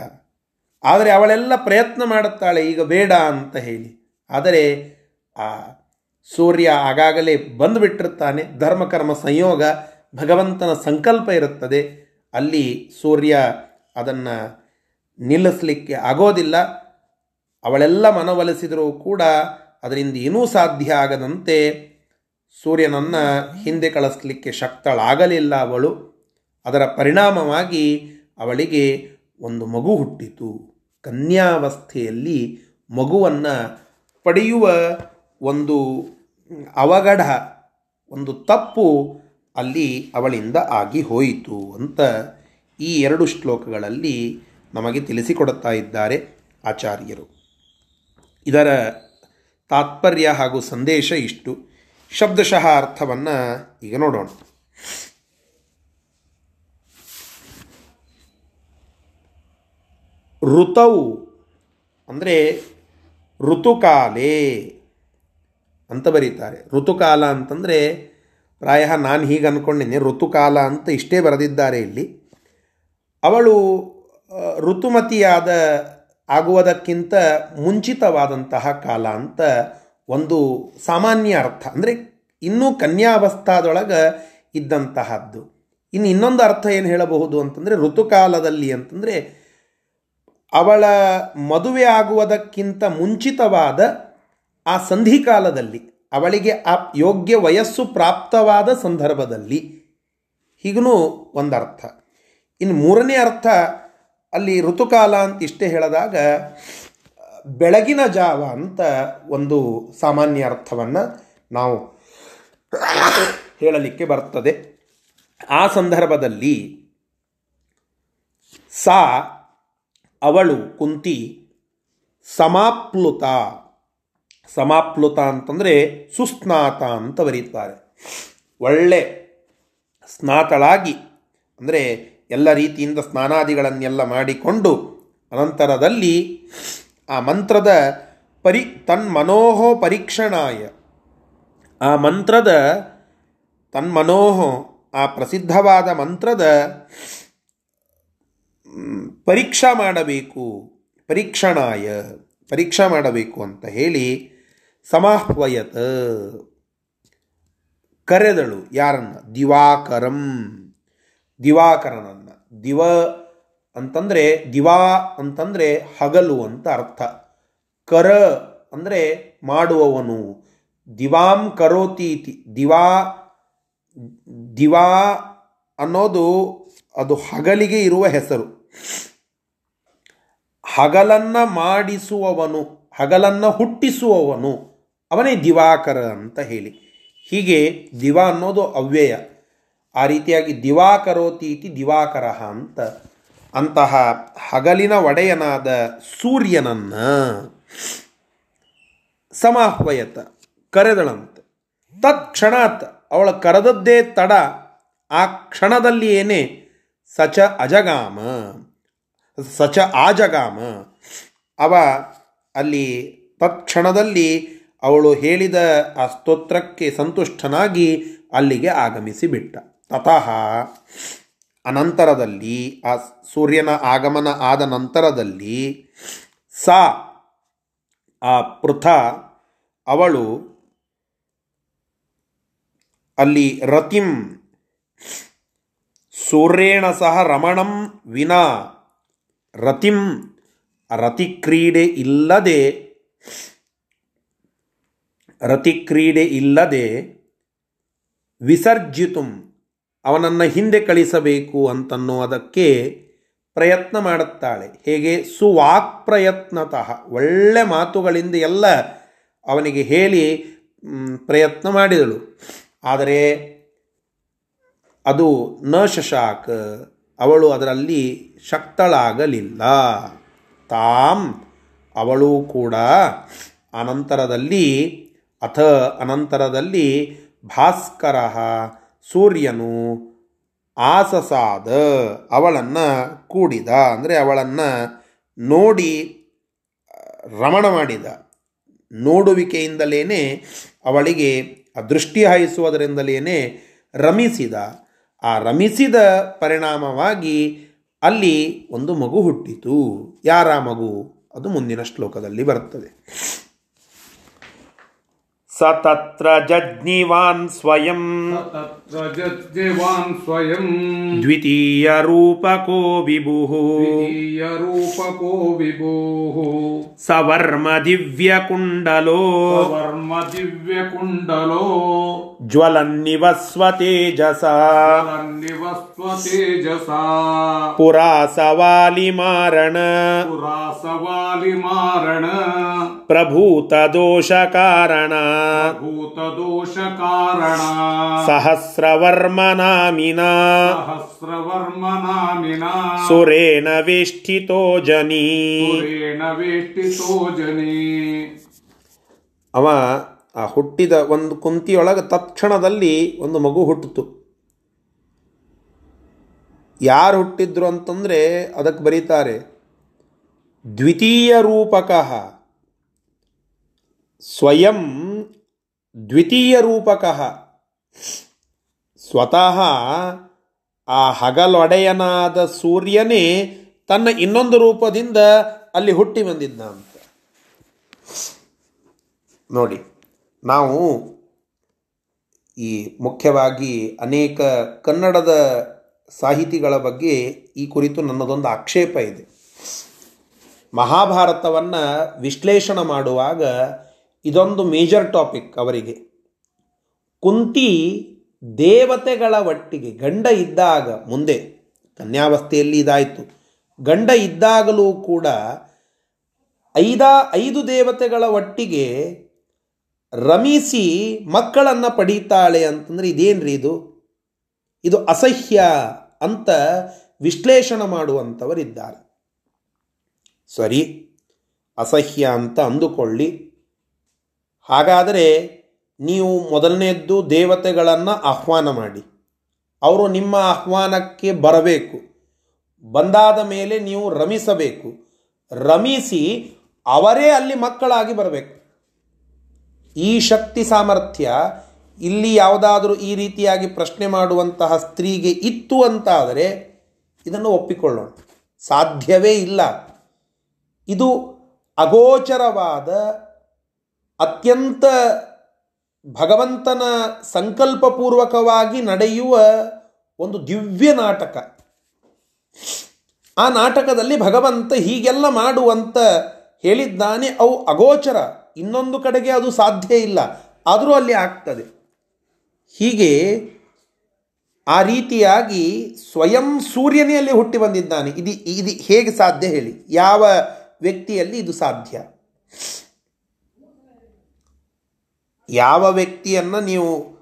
A: ಆದರೆ ಅವಳೆಲ್ಲ ಪ್ರಯತ್ನ ಮಾಡುತ್ತಾಳೆ, ಈಗ ಬೇಡ ಅಂತ ಹೇಳಿ. ಆದರೆ ಆ ಸೂರ್ಯ ಆಗಾಗಲೇ ಬಂದುಬಿಟ್ಟಿರ್ತಾನೆ. ಧರ್ಮಕರ್ಮ ಸಂಯೋಗ, ಭಗವಂತನ ಸಂಕಲ್ಪ ಇರುತ್ತದೆ. ಅಲ್ಲಿ ಸೂರ್ಯ ಅದನ್ನು ನಿಲ್ಲಿಸಲಿಕ್ಕೆ ಆಗೋದಿಲ್ಲ. ಅವಳೆಲ್ಲ ಮನವೊಲಿಸಿದರೂ ಕೂಡ ಅದರಿಂದ ಏನೂ ಸಾಧ್ಯ ಆಗದಂತೆ ಸೂರ್ಯನನ್ನು ಹಿಂದೆ ಕಳಿಸ್ಲಿಕ್ಕೆ ಶಕ್ತಳಾಗಲಿಲ್ಲ ಅವಳು. ಅದರ ಪರಿಣಾಮವಾಗಿ ಅವಳಿಗೆ ಒಂದು ಮಗು ಹುಟ್ಟಿತು. ಕನ್ಯಾವಸ್ಥೆಯಲ್ಲಿ ಮಗುವನ್ನು ಪಡೆಯುವ ಒಂದು ಅವಘಡ, ಒಂದು ತಪ್ಪು ಅಲ್ಲಿ ಅವಳಿಂದ ಆಗಿ ಹೋಯಿತು ಅಂತ ಈ ಎರಡು ಶ್ಲೋಕಗಳಲ್ಲಿ ನಮಗೆ ತಿಳಿಸಿಕೊಡುತ್ತಾ ಇದ್ದಾರೆ ಆಚಾರ್ಯರು. ಇದರ ತಾತ್ಪರ್ಯ ಹಾಗೂ ಸಂದೇಶ ಇಷ್ಟು. ಶಬ್ದಶಃ ಅರ್ಥವನ್ನು ಈಗ ನೋಡೋಣ. ಋತವು ಅಂದರೆ ಋತುಕಾಲೇ ಅಂತ ಬರೀತಾರೆ. ಋತುಕಾಲ ಅಂತಂದರೆ ಪ್ರಾಯ ನಾನು ಹೀಗೆ ಅಂದ್ಕೊಂಡಿನಿ ಋತುಕಾಲ ಅಂತ ಇಷ್ಟೇ ಬರೆದಿದ್ದಾರೆ ಇಲ್ಲಿ. ಅವಳು ಋತುಮತಿಯಾದ ಆಗುವುದಕ್ಕಿಂತ ಮುಂಚಿತವಾದಂತಹ ಕಾಲ ಅಂತ ಒಂದು ಸಾಮಾನ್ಯ ಅರ್ಥ. ಅಂದರೆ ಇನ್ನೂ ಕನ್ಯಾವಸ್ಥಾದೊಳಗೆ ಇದ್ದಂತಹದ್ದು. ಇನ್ನು ಇನ್ನೊಂದು ಅರ್ಥ ಏನು ಹೇಳಬಹುದು ಅಂತಂದರೆ, ಋತುಕಾಲದಲ್ಲಿ ಅಂತಂದರೆ, ಅವಳ ಮದುವೆ ಆಗುವುದಕ್ಕಿಂತ ಮುಂಚಿತವಾದ ಆ ಸಂಧಿಕಾಲದಲ್ಲಿ, ಅವಳಿಗೆ ಆ ಯೋಗ್ಯ ವಯಸ್ಸು ಪ್ರಾಪ್ತವಾದ ಸಂದರ್ಭದಲ್ಲಿ. ಹೀಗೂ ಒಂದು ಅರ್ಥ ಇನ್ನು ಮೂರನೇ ಅರ್ಥ, ಅಲ್ಲಿ ಋತುಕಾಲ ಅಂತ ಇಷ್ಟೇ ಹೇಳಿದಾಗ ಬೆಳಗಿನ ಜಾವ ಅಂತ ಒಂದು ಸಾಮಾನ್ಯ ಅರ್ಥವನ್ನು ನಾವು ಹೇಳಲಿಕ್ಕೆ ಬರ್ತದೆ. ಆ ಸಂದರ್ಭದಲ್ಲಿ ಸಾ ಅವಳು ಕುಂತಿ ಸಮಾಪ್ಲುತ. ಸಮಾಪ್ಲುತ ಅಂತಂದರೆ ಸುಸ್ನಾತ ಅಂತ ಬರೀತಾರೆ. ಒಳ್ಳೆ ಸ್ನಾತಳಾಗಿ ಅಂದರೆ ಎಲ್ಲ ರೀತಿಯಿಂದ ಸ್ನಾನಾದಿಗಳನ್ನೆಲ್ಲ ಮಾಡಿಕೊಂಡು ಅನಂತರದಲ್ಲಿ ಆ ಮಂತ್ರದ ಪರಿ ತನ್ಮನೋಹೋ ಪರೀಕ್ಷಣಾಯ. ಆ ಮಂತ್ರದ ತನ್ಮನೋಹೋ, ಆ ಪ್ರಸಿದ್ಧವಾದ ಮಂತ್ರದ ಪರೀಕ್ಷಾ ಮಾಡಬೇಕು, ಪರೀಕ್ಷಣಾಯ, ಪರೀಕ್ಷಾ ಮಾಡಬೇಕು ಅಂತ ಹೇಳಿ ಸಮಾಹ್ವಯತ ಕರೆದಳು ಯಾರನ್ನ? ದಿವಾಕರಂ. ದಿವಾಕರನನ್ನು. ದಿವ ಅಂತಂದರೆ ದಿವಾ ಅಂತಂದರೆ ಹಗಲು ಅಂತ ಅರ್ಥ. ಕರ ಅಂದರೆ ಮಾಡುವವನು. ದಿವಾಂ ಕರೋತೀತಿ. ದಿವಾ ದಿವಾ ಅನ್ನೋದು ಅದು ಹಗಲಿಗೆ ಇರುವ ಹೆಸರು. ಹಗಲನ್ನ ಮಾಡಿಸುವವನು, ಹಗಲನ್ನ ಹುಟ್ಟಿಸುವವನು, ಅವನೇ ದಿವಾಕರ ಅಂತ ಹೇಳಿ. ಹೀಗೆ ದಿವಾ ಅನ್ನೋದು ಅವ್ಯಯ. ಆ ರೀತಿಯಾಗಿ ದಿವಾಕರೋತೀತಿ ದಿವಾಕರ ಅಂತ ಅಂತಹ ಹಗಲಿನ ಒಡೆಯನಾದ ಸೂರ್ಯನನ್ನ ಸಮಾಹ್ವಯತ ಕರೆದಳಂತೆ. ತತ್ ಕ್ಷಣಾತ್ ಅವಳ ಕರೆದದ್ದೇ ತಡ, ಆ ಕ್ಷಣದಲ್ಲಿಯೇನೆ ಸಚ ಅಜಗಾಮ, ಸಚ ಆಜಗಾಮ. ಅವ ಅಲ್ಲಿ ತತ್ಕ್ಷಣದಲ್ಲಿ ಅವಳು ಹೇಳಿದ ಆ ಸ್ತೋತ್ರಕ್ಕೆ ಸಂತುಷ್ಟನಾಗಿ ಅಲ್ಲಿಗೆ ಆಗಮಿಸಿ ಬಿಟ್ಟ ತತಃ ಅನಂತರದಲ್ಲಿ, ಆ ಸೂರ್ಯನ ಆಗಮನ ಆದ ನಂತರದಲ್ಲಿ, ಸಾ, ಆ ಪೃಥ, ಅವಳು ಅಲ್ಲಿ ರತಿಂ, ಸೂರ್ಯೇಣ ಸಹ ರಮಣಂ ವಿನಾ, ರತಿಂ ರತಿಕ್ರೀಡೆ ಇಲ್ಲದೆ ರತಿಕ್ರೀಡೆ ಇಲ್ಲದೆ ವಿಸರ್ಜಿತು ಅವನನ್ನು ಹಿಂದೆ ಕಳಿಸಬೇಕು ಅಂತನ್ನುವುದಕ್ಕೆ ಪ್ರಯತ್ನ ಮಾಡುತ್ತಾಳೆ. ಹೇಗೆ? ಸುವಾಕ್ ಪ್ರಯತ್ನತಃ ಒಳ್ಳೆ ಮಾತುಗಳಿಂದ ಎಲ್ಲ ಅವನಿಗೆ ಹೇಳಿ ಪ್ರಯತ್ನ ಮಾಡಿದಳು. ಆದರೆ ಅದು ನ ಶಶಾಕ್, ಅವಳು ಅದರಲ್ಲಿ ಶಕ್ತಳಾಗಲಿಲ್ಲ. ತಾಮ್ ಅವಳು ಕೂಡ ಅನಂತರದಲ್ಲಿ, ಅಥ ಅನಂತರದಲ್ಲಿ ಭಾಸ್ಕರ ಸೂರ್ಯನು ಆಸಸಾದ, ಅವಳನ್ನು ಕೂಡಿದ, ಅಂದರೆ ಅವಳನ್ನು ನೋಡಿ, ರಮಣ ಮಾಡಿದ. ನೋಡುವಿಕೆಯಿಂದಲೇ ಅವಳಿಗೆ ದೃಷ್ಟಿ ಹಾಯಿಸುವುದರಿಂದಲೇ ರಮಿಸಿದ. ಆ ರಮಿಸಿದ ಪರಿಣಾಮವಾಗಿ ಅಲ್ಲಿ ಒಂದು ಮಗು ಹುಟ್ಟಿತು. ಯಾರ ಮಗು? ಅದು ಮುಂದಿನ ಶ್ಲೋಕದಲ್ಲಿ ಬರುತ್ತದೆ. स
B: तत्र जज्ञिवान् स्वयं
A: तत्र जज्ञिवान् स्वयं
B: द्वितीयरूपको विभुः
A: द्वितीयरूपको विभुः स
B: वर्म दिव्यकुण्डलो
A: वर्म दिव्यकुण्डलो
B: ज्वलन्निवस्व
A: तेजसा। तेजसा। पुरा
B: सवालिमारण
A: पुरा सवालिमारण प्रभूतदोषकारण।
B: भूतदोषकारण
A: सहस्रवर्मनामिना।
B: सहस्रवर्मनामिना।
A: सुरेण वेष्टितो जनी।
B: सुरेण वेष्टितो जनी।
A: ಅವ ಆ ಹುಟ್ಟಿದ ಒಂದು ಕುಂತಿಯೊಳಗೆ ತತ್ಕ್ಷಣದಲ್ಲಿ ಒಂದು ಮಗು ಹುಟ್ಟಿತು. ಯಾರು ಹುಟ್ಟಿದ್ರು ಅಂತಂದರೆ ಅದಕ್ಕೆ ಬರೀತಾರೆ ದ್ವಿತೀಯ ರೂಪಕ ಸ್ವಯಂ ದ್ವಿತೀಯ ರೂಪಕ. ಸ್ವತಃ ಆ ಹಗಲೊಡೆಯನಾದ ಸೂರ್ಯನೇ ತನ್ನ ಇನ್ನೊಂದು ರೂಪದಿಂದ ಅಲ್ಲಿ ಹುಟ್ಟಿ ಬಂದಿದ್ದ ಅಂತ. ನೋಡಿ. ನಾವು ಈ ಮುಖ್ಯವಾಗಿ ಅನೇಕ ಕನ್ನಡದ ಸಾಹಿತಿಗಳ ಬಗ್ಗೆ ಈ ಕುರಿತು ನನ್ನದೊಂದು ಆಕ್ಷೇಪ ಇದೆ. ಮಹಾಭಾರತವನ್ನು ವಿಶ್ಲೇಷಣೆ ಮಾಡುವಾಗ ಇದೊಂದು ಮೇಜರ್ ಟಾಪಿಕ್ ಅವರಿಗೆ. ಕುಂತಿ ದೇವತೆಗಳ ಒಟ್ಟಿಗೆ ಗಂಡ ಇದ್ದಾಗ ಮುಂದೆ, ಕನ್ಯಾವಸ್ಥೆಯಲ್ಲಿ ಇದಾಯಿತು. ಗಂಡ ಇದ್ದಾಗಲೂ ಕೂಡ ಐದ, ಐದು ದೇವತೆಗಳ ಒಟ್ಟಿಗೆ ರಮಿಸಿ ಮಕ್ಕಳನ್ನು ಪಡೀತಾಳೆ ಅಂತಂದರೆ ಇದೇನ್ರಿ ಇದು? ಇದು ಅಸಹ್ಯ ಅಂತ ವಿಶ್ಲೇಷಣೆ ಮಾಡುವಂಥವರಿದ್ದಾರೆ. ಸರಿ, ಅಸಹ್ಯ ಅಂತ ಅಂದುಕೊಳ್ಳಿ. ಹಾಗಾದರೆ ನೀವು ಮೊದಲನೆಯದ್ದು ದೇವತೆಗಳನ್ನು ಆಹ್ವಾನ ಮಾಡಿ. ಅವರು ನಿಮ್ಮ ಆಹ್ವಾನಕ್ಕೆ ಬರಬೇಕು. ಬಂದಾದ ಮೇಲೆ ನೀವು ರಮಿಸಬೇಕು. ರಮಿಸಿ ಅವರೇ ಅಲ್ಲಿ ಮಕ್ಕಳಾಗಿ ಬರಬೇಕು. ಈ ಶಕ್ತಿ ಸಾಮರ್ಥ್ಯ ಇಲ್ಲಿ ಯಾವುದಾದರೂ ಈ ರೀತಿಯಾಗಿ ಪ್ರಶ್ನೆ ಮಾಡುವಂತಹ ಸ್ತ್ರೀಗೆ ಇತ್ತು ಅಂತಾದರೆ ಇದನ್ನು ಒಪ್ಪಿಕೊಳ್ಳೋಣ. ಸಾಧ್ಯವೇ ಇಲ್ಲ. ಇದು ಅಗೋಚರವಾದ ಅತ್ಯಂತ ಭಗವಂತನ ಸಂಕಲ್ಪಪೂರ್ವಕವಾಗಿ ನಡೆಯುವ ಒಂದು ದಿವ್ಯ ನಾಟಕ. ಆ ನಾಟಕದಲ್ಲಿ ಭಗವಂತ ಹೀಗೆಲ್ಲ ಮಾಡುವಂತ ಹೇಳಿದ್ದಾನೆ, ಅವು ಅಗೋಚರ. ಇನ್ನೊಂದು ಕಡೆಗೆ ಅದು ಸಾಧ್ಯ ಇಲ್ಲ. ಆದರೂ ಅಲ್ಲಿ ಆಗ್ತದೆ. ಹೀಗೆ ಆ ರೀತಿಯಾಗಿ ಸ್ವಯಂ ಸೂರ್ಯನೇ ಅಲ್ಲಿ ಹುಟ್ಟಿ ಬಂದಿದ್ದಾನೆ. ಇದು ಇದು ಹೇಗೆ ಸಾಧ್ಯ ಹೇಳಿ? ಯಾವ ವ್ಯಕ್ತಿಯಲ್ಲಿ ಇದು ಸಾಧ್ಯ? ಯಾವ ವ್ಯಕ್ತಿಯನ್ನು ನೀವು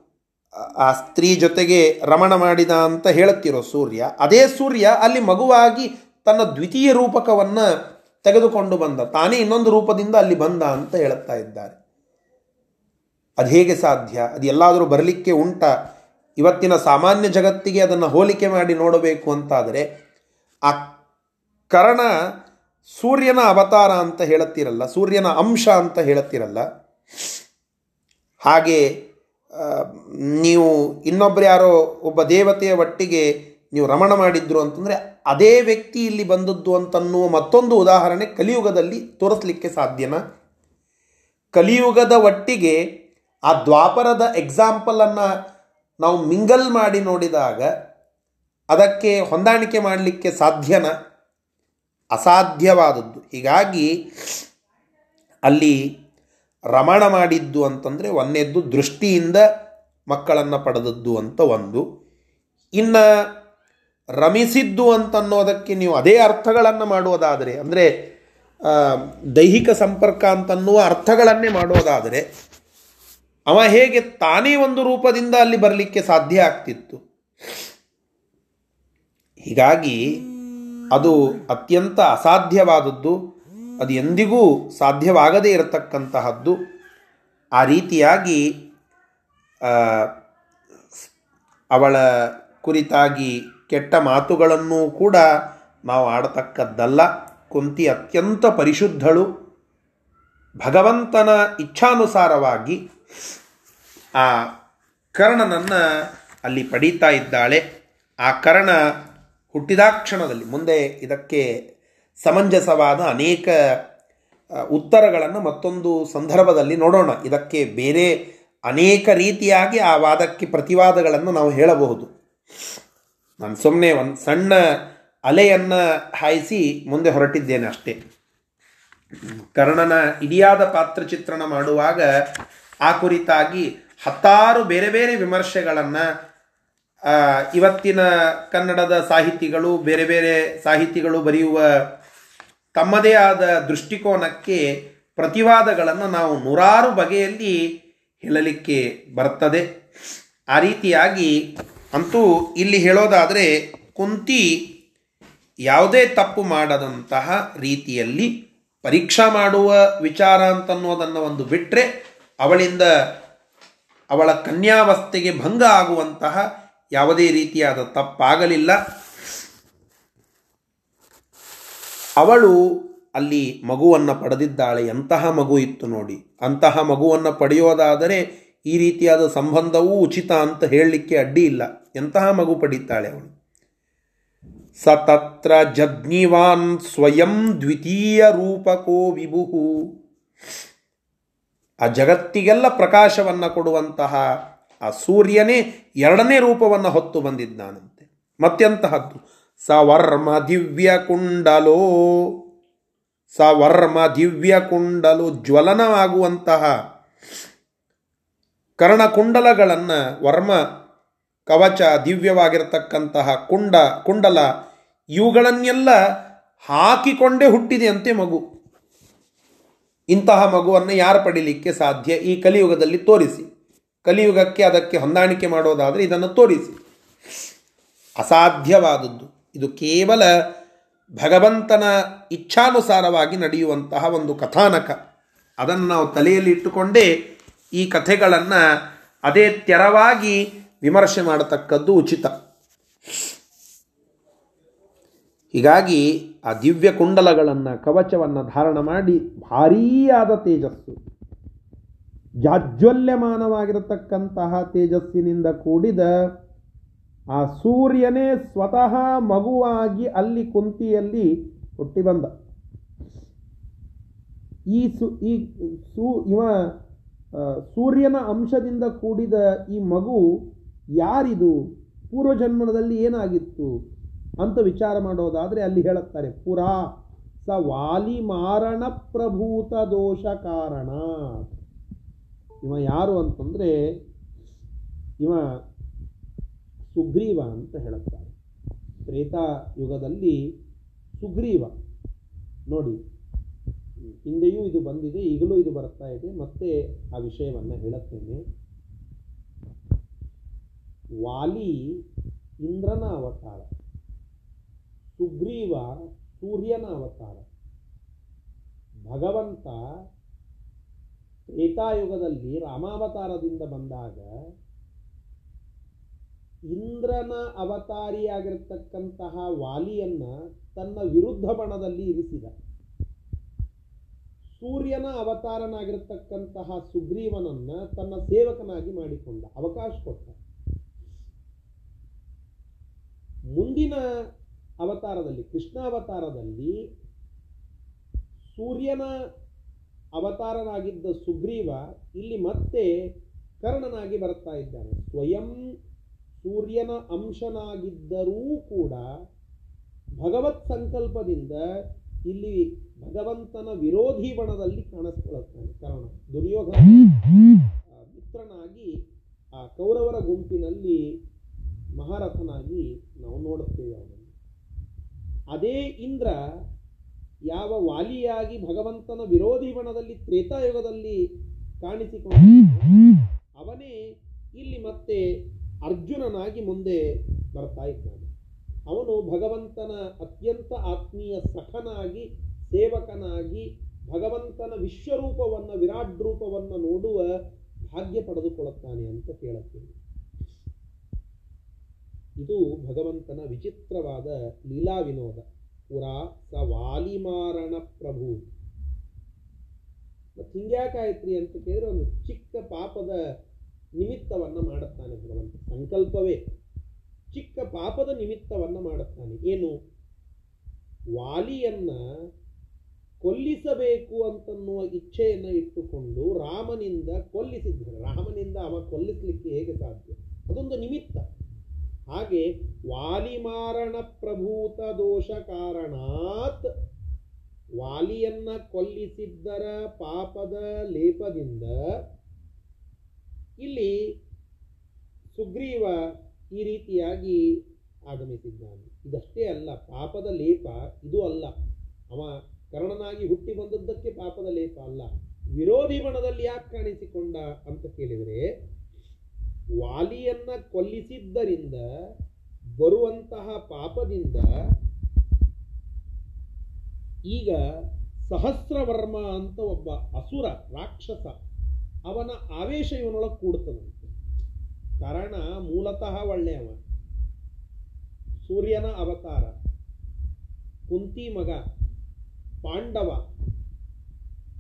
A: ಆ ಸ್ತ್ರೀ ಜೊತೆಗೆ ರಮಣ ಮಾಡಿದ ಅಂತ ಹೇಳುತ್ತಿರೋ ಸೂರ್ಯ, ಅದೇ ಸೂರ್ಯ ಅಲ್ಲಿ ಮಗುವಾಗಿ ತನ್ನ ದ್ವಿತೀಯ ರೂಪಕವನ್ನು ತೆಗೆದುಕೊಂಡು ಬಂದ. ತಾನೇ ಇನ್ನೊಂದು ರೂಪದಿಂದ ಅಲ್ಲಿ ಬಂದ ಅಂತ ಹೇಳುತ್ತಾ ಇದ್ದಾರೆ. ಅದು ಹೇಗೆ ಸಾಧ್ಯ? ಅದು ಎಲ್ಲಾದರೂ ಬರಲಿಕ್ಕೆ ಉಂಟ? ಇವತ್ತಿನ ಸಾಮಾನ್ಯ ಜಗತ್ತಿಗೆ ಅದನ್ನು ಹೋಲಿಕೆ ಮಾಡಿ ನೋಡಬೇಕು ಅಂತಾದರೆ, ಆ ಕರಣ ಸೂರ್ಯನ ಅವತಾರ ಅಂತ ಹೇಳುತ್ತಿರಲ್ಲ, ಸೂರ್ಯನ ಅಂಶ ಅಂತ ಹೇಳುತ್ತಿರಲ್ಲ, ಹಾಗೆ ನೀವು ಇನ್ನೊಬ್ಬರು ಯಾರೋ ಒಬ್ಬ ದೇವತೆಯ ಒಟ್ಟಿಗೆ ನೀವು ರಮಣ ಮಾಡಿದ್ರು ಅಂತಂದರೆ ಅದೇ ವ್ಯಕ್ತಿ ಇಲ್ಲಿ ಬಂದದ್ದು ಅಂತನ್ನುವ ಮತ್ತೊಂದು ಉದಾಹರಣೆ ಕಲಿಯುಗದಲ್ಲಿ ತೋರಿಸ್ಲಿಕ್ಕೆ ಸಾಧ್ಯನಾ? ಕಲಿಯುಗದ ಒಟ್ಟಿಗೆ ಆ ದ್ವಾಪರದ ಎಕ್ಸಾಂಪಲನ್ನು ನಾವು ಮಿಂಗಲ್ ಮಾಡಿ ನೋಡಿದಾಗ ಅದಕ್ಕೆ ಹೊಂದಾಣಿಕೆ ಮಾಡಲಿಕ್ಕೆ ಸಾಧ್ಯನ? ಅಸಾಧ್ಯವಾದದ್ದು. ಹೀಗಾಗಿ ಅಲ್ಲಿ ರಮಣ ಮಾಡಿದ್ದು ಅಂತಂದರೆ ಒಂದೇದ್ದು ದೃಷ್ಟಿಯಿಂದ ಮಕ್ಕಳನ್ನು ಪಡೆದದ್ದು ಅಂತ ಒಂದು. ಇನ್ನು ರಮಿಸಿದ್ದು ಅಂತನ್ನೋದಕ್ಕೆ ನೀವು ಅದೇ ಅರ್ಥಗಳನ್ನು ಮಾಡುವುದಾದರೆ, ಅಂದರೆ ದೈಹಿಕ ಸಂಪರ್ಕ ಅಂತನ್ನುವ ಅರ್ಥಗಳನ್ನೇ ಮಾಡುವುದಾದರೆ, ಅವ ಹೇಗೆ ತಾನೇ ಒಂದು ರೂಪದಿಂದ ಅಲ್ಲಿ ಬರಲಿಕ್ಕೆ ಸಾಧ್ಯ ಆಗ್ತಿತ್ತು? ಹೀಗಾಗಿ ಅದು ಅತ್ಯಂತ ಅಸಾಧ್ಯವಾದದ್ದು, ಅದು ಎಂದಿಗೂ ಸಾಧ್ಯವಾಗದೇ ಇರತಕ್ಕಂತಹದ್ದು. ಆ ರೀತಿಯಾಗಿ ಅವಳ ಕುರಿತಾಗಿ ಕೆಟ್ಟ ಮಾತುಗಳನ್ನು ಕೂಡ ನಾವು ಆಡತಕ್ಕದ್ದಲ್ಲ. ಕುಂತಿ ಅತ್ಯಂತ ಪರಿಶುದ್ಧಳು. ಭಗವಂತನ ಇಚ್ಛಾನುಸಾರವಾಗಿ ಆ ಕರ್ಣನನ್ನು ಅಲ್ಲಿ ಪಡೀತಾ ಇದ್ದಾಳೆ. ಆ ಕರ್ಣ ಹುಟ್ಟಿದಾಕ್ಷಣದಲ್ಲಿ ಮುಂದೆ ಇದಕ್ಕೆ ಸಮಂಜಸವಾದ ಅನೇಕ ಉತ್ತರಗಳನ್ನು ಮತ್ತೊಂದು ಸಂದರ್ಭದಲ್ಲಿ ನೋಡೋಣ. ಇದಕ್ಕೆ ಬೇರೆ ಅನೇಕ ರೀತಿಯಾಗಿ ಆ ವಾದಕ್ಕೆ ಪ್ರತಿವಾದಗಳನ್ನು ನಾವು ಹೇಳಬಹುದು. ನಾನು ಸುಮ್ಮನೆ ಒಂದು ಸಣ್ಣ ಅಲೆಯನ್ನು ಹಾಯಿಸಿ ಮುಂದೆ ಹೊರಟಿದ್ದೇನೆ ಅಷ್ಟೇ. ಕರ್ಣನ ಇಡಿಯಾದ ಪಾತ್ರ ಚಿತ್ರಣ ಮಾಡುವಾಗ ಆ ಕುರಿತಾಗಿ ಹತ್ತಾರು ಬೇರೆ ಬೇರೆ ವಿಮರ್ಶೆಗಳನ್ನು ಇವತ್ತಿನ ಕನ್ನಡದ ಸಾಹಿತಿಗಳು, ಬೇರೆ ಬೇರೆ ಸಾಹಿತಿಗಳು ಬರೆಯುವ ತಮ್ಮದೇ ಆದ ದೃಷ್ಟಿಕೋನಕ್ಕೆ ಪ್ರತಿವಾದಗಳನ್ನು ನಾವು ನೂರಾರು ಬಗೆಯಲ್ಲಿ ಹೇಳಲಿಕ್ಕೆ ಬರ್ತದೆ. ಆ ರೀತಿಯಾಗಿ ಅಂತೂ ಇಲ್ಲಿ ಹೇಳೋದಾದರೆ ಕುಂತಿ ಯಾವುದೇ ತಪ್ಪು ಮಾಡದಂತಹ ರೀತಿಯಲ್ಲಿ ಪರೀಕ್ಷಾ ಮಾಡುವ ವಿಚಾರ ಅಂತನ್ನೋದನ್ನು ಒಂದು ಬಿಟ್ಟರೆ ಅವಳಿಂದ ಅವಳ ಕನ್ಯಾವಸ್ಥೆಗೆ ಭಂಗ ಆಗುವಂತಹ ಯಾವುದೇ ರೀತಿಯಾದ ತಪ್ಪಾಗಲಿಲ್ಲ. ಅವಳು ಅಲ್ಲಿ ಮಗುವನ್ನು ಪಡೆದಿದ್ದಾಳೆ. ಎಂತಹ ಮಗು ಇತ್ತು ನೋಡಿ. ಅಂತಹ ಮಗುವನ್ನು ಪಡೆಯೋದಾದರೆ ಈ ರೀತಿಯಾದ ಸಂಬಂಧವೂ ಉಚಿತ ಅಂತ ಹೇಳಲಿಕ್ಕೆ ಅಡ್ಡಿ ಇಲ್ಲ. ಎಂತಹ ಮಗು ಪಡೀತಾಳೆ ಅವಳು? ಸತತ್ರ ಜಗ್ನಿವಾನ್ ಸ್ವಯಂ ದ್ವಿತೀಯ ರೂಪಕೋ ವಿಭುಹು. ಆ ಜಗತ್ತಿಗೆಲ್ಲ ಪ್ರಕಾಶವನ್ನು ಕೊಡುವಂತಹ ಆ ಸೂರ್ಯನೇ ಎರಡನೇ ರೂಪವನ್ನು ಹೊತ್ತು ಬಂದಿದ್ದಾನಂತೆ. ಮತ್ತೆಂತಹದ್ದು? ಸವರ್ಮ ದಿವ್ಯ ಕುಂಡಲೋ. ಸವರ್ಮ ದಿವ್ಯ ಕುಂಡಲು ಜ್ವಲನವಾಗುವಂತಹ ಕರ್ಣಕುಂಡಲಗಳನ್ನು ವರ್ಮ ಕವಚ ದಿವ್ಯವಾಗಿರತಕ್ಕಂತಹ ಕುಂಡ, ಕುಂಡಲ, ಇವುಗಳನ್ನೆಲ್ಲ ಹಾಕಿಕೊಂಡೇ ಹುಟ್ಟಿದೆ ಅಂತೆ ಮಗು. ಇಂತಹ ಮಗುವನ್ನು ಯಾರು ಪಡಿಲಿಕ್ಕೆ ಸಾಧ್ಯ? ಈ ಕಲಿಯುಗದಲ್ಲಿ ತೋರಿಸಿ. ಕಲಿಯುಗಕ್ಕೆ ಅದಕ್ಕೆ ಹೊಂದಾಣಿಕೆ ಮಾಡೋದಾದರೆ ಇದನ್ನು ತೋರಿಸಿ. ಅಸಾಧ್ಯವಾದದ್ದು. ಇದು ಕೇವಲ ಭಗವಂತನ ಇಚ್ಛಾನುಸಾರವಾಗಿ ನಡೆಯುವಂತಹ ಒಂದು ಕಥಾನಕ. ಅದನ್ನು ನಾವು ತಲೆಯಲ್ಲಿ ಇಟ್ಟುಕೊಂಡೇ ಈ ಕಥೆಗಳನ್ನು ಅದೇ ತೆರವಾಗಿ ವಿಮರ್ಶೆ ಮಾಡತಕ್ಕದ್ದು ಉಚಿತ. ಹೀಗಾಗಿ ಆ ದಿವ್ಯ ಕುಂಡಲಗಳನ್ನು, ಕವಚವನ್ನು ಧಾರಣ ಮಾಡಿ ಭಾರೀಯಾದ ತೇಜಸ್ಸು, ಜಾಜ್ವಲ್ಯಮಾನವಾಗಿರತಕ್ಕಂತಹ ತೇಜಸ್ಸಿನಿಂದ ಕೂಡಿದ ಆ ಸೂರ್ಯನೇ ಸ್ವತಃ ಮಗುವಾಗಿ ಅಲ್ಲಿ ಕುಂತಿಯಲ್ಲಿ ಹುಟ್ಟಿ ಬಂದ ಈ ಸು, ಈ ಸೂ, ಇವ ಸೂರ್ಯನ ಅಂಶದಿಂದ ಕೂಡಿದ ಈ ಮಗು ಯಾರಿದು? ಪೂರ್ವಜನ್ಮದಲ್ಲಿ ಏನಾಗಿತ್ತು ಅಂತ ವಿಚಾರ ಮಾಡೋದಾದರೆ ಅಲ್ಲಿ ಹೇಳುತ್ತಾರೆ, ಪುರಾ ಸ ವಾಲಿ ಮಾರಣ ಪ್ರಭೂತ ದೋಷ ಕಾರಣ. ಇವ ಯಾರು ಅಂತಂದರೆ ಇವ ಸುಗ್ರೀವ ಅಂತ ಹೇಳುತ್ತಾರೆ. ತ್ರೇತಾ ಯುಗದಲ್ಲಿ ಸುಗ್ರೀವ, ನೋಡಿ ಹಿಂದೆಯೂ ಇದು ಬಂದಿದೆ, ಈಗಲೂ ಇದು ಬರ್ತಾ ಇದೆ. ಮತ್ತೆ ಆ ವಿಷಯವನ್ನು ಹೇಳುತ್ತೇನೆ. ವಾಲಿ ಇಂದ್ರನ ಅವತಾರ, ಸುಗ್ರೀವ ಸೂರ್ಯನ ಅವತಾರ, ಭಗವಂತ ತ್ರೇತಾಯುಗದಲ್ಲಿ ರಾಮಾವತಾರದಿಂದ ಬಂದಾಗ ಇಂದ್ರನ ಅವತಾರಿಯಾಗಿರ್ತಕ್ಕಂತಹ ವಾಲಿಯನ್ನ ತನ್ನ ವಿರುದ್ಧ ಬಣದಲ್ಲಿ ಇರಿಸಿದ. ಸೂರ್ಯನ ಅವತಾರನಾಗಿರ್ತಕ್ಕಂತಹ ಸುಗ್ರೀವನನ್ನ ತನ್ನ ಸೇವಕನಾಗಿ ಮಾಡಿಕೊಂಡ ಅವಕಾಶ ಕೊಟ್ಟ. ಮುಂದಿನ ಅವತಾರದಲ್ಲಿ, ಕೃಷ್ಣ ಅವತಾರದಲ್ಲಿ ಸೂರ್ಯನ ಅವತಾರನಾಗಿದ್ದ ಸುಗ್ರೀವ ಇಲ್ಲಿ ಮತ್ತೆ ಕರ್ಣನಾಗಿ ಬರ್ತಾ ಇದ್ದಾನೆ. ಸ್ವಯಂ ಸೂರ್ಯನ ಅಂಶನಾಗಿದ್ದರೂ ಕೂಡ ಭಗವತ್ ಸಂಕಲ್ಪದಿಂದ ಇಲ್ಲಿ ಭಗವಂತನ ವಿರೋಧಿ ಬಣದಲ್ಲಿ ಕಾಣಿಸ್ಕೊಳ್ಳುತ್ತಾನೆ. ಕಾರಣ, ದುರ್ಯೋಧನ ಮಿತ್ರನಾಗಿ ಆ ಕೌರವರ ಗುಂಪಿನಲ್ಲಿ ಮಹಾರಥನಾಗಿ ನಾವು ನೋಡುತ್ತೇವೆ ಅವನನ್ನು. ಅದೇ ಇಂದ್ರ ಯಾವ ವಾಲಿಯಾಗಿ ಭಗವಂತನ ವಿರೋಧಿ ಬಣದಲ್ಲಿ ತ್ರೇತಾಯುಗದಲ್ಲಿ ಕಾಣಿಸಿಕೊಂಡ ಅವನೇ ಇಲ್ಲಿ ಮತ್ತೆ ಅರ್ಜುನನಾಗಿ ಮುಂದೆ ಬರ್ತಾ ಇದ್ದಾನೆ. ಅವನು ಭಗವಂತನ ಅತ್ಯಂತ ಆತ್ಮೀಯ ಸಖನಾಗಿ, ಸೇವಕನಾಗಿ, ಭಗವಂತನ ವಿಶ್ವರೂಪವನ್ನು ವಿರಾಟ್ ರೂಪವನ್ನು ನೋಡುವ ಭಾಗ್ಯ ಪಡೆದುಕೊಳ್ಳುತ್ತಾನೆ ಅಂತ ಕೇಳುತ್ತೇನೆ ಇದು ಭಗವಂತನ ವಿಚಿತ್ರವಾದ ಲೀಲಾ ವಿನೋದ. ಪುರಾ ಸ ವಾಲಿಮಾರಣ ಪ್ರಭು. ಮತ್ತು ಹಿಂಗ್ಯಾಕಾಯ್ತ್ರಿ ಅಂತ ಕೇಳಿದ್ರೆ ಒಂದು ಚಿಕ್ಕ ಪಾಪದ ನಿಮಿತ್ತವನ್ನು ಮಾಡುತ್ತಾನೆ ಭಗವಂತ. ಸಂಕಲ್ಪವೇ. ಚಿಕ್ಕ ಪಾಪದ ನಿಮಿತ್ತವನ್ನು ಮಾಡುತ್ತಾನೆ. ಏನು? ವಾಲಿಯನ್ನ ಕೊಲ್ಲಿಸಬೇಕು ಅಂತನ್ನುವ ಇಚ್ಛೆಯನ್ನು ಇಟ್ಟುಕೊಂಡು ರಾಮನಿಂದ ಕೊಲ್ಲಿಸಿದ್ದರು, ರಾಮನಿಂದ ಅವ ಕೊಲ್ಲಿಸಲಿಕ್ಕೆ ಹೇಗೆ ಸಾಧ್ಯ? ಅದೊಂದು ನಿಮಿತ್ತ. ಹಾಗೆ ವಾಲಿಮಾರಣ ಪ್ರಭೂತ ದೋಷ ಕಾರಣಾತ್ ವಾಲಿಯನ್ನ ಕೊಲ್ಲಿಸಿದ್ದರ ಪಾಪದ ಲೇಪದಿಂದ ಇಲ್ಲಿ ಸುಗ್ರೀವ ಈ ರೀತಿಯಾಗಿ ಆಗಮಿಸಿದ್ದಾನೆ. ಇದಷ್ಟೇ ಅಲ್ಲ, ಪಾಪದ ಲೇಪ ಇದು ಅಲ್ಲ. ಅವ ಕರ್ಣನಾಗಿ ಹುಟ್ಟಿ ಬಂದದ್ದಕ್ಕೆ ಪಾಪದ ಲೇಪ ಅಲ್ಲ. ವಿರೋಧಿ ಬಣದಲ್ಲಿ ಯಾಕೆ ಕಾಣಿಸಿಕೊಂಡ ಅಂತ ಕೇಳಿದರೆ, ವಾಲಿಯನ್ನ ಕೊಲ್ಲಿಸಿದ್ದರಿಂದ, ಬರುವಂತಹ ಪಾಪದಿಂದ ಈಗ ಸಹಸ್ರವರ್ಮ ಅಂತ ಒಬ್ಬ ಅಸುರ, ರಾಕ್ಷಸ, ಅವನ ಆವೇಶ ಇವನೊಳಗೆ ಕೂಡ್ತದಂತೆ ಕಾರಣ ಮೂಲತಃ ಒಳ್ಳೆಯವ. ಸೂರ್ಯನ ಅವತಾರ. ಕುಂತಿ ಮಗ. ಪಾಂಡವ.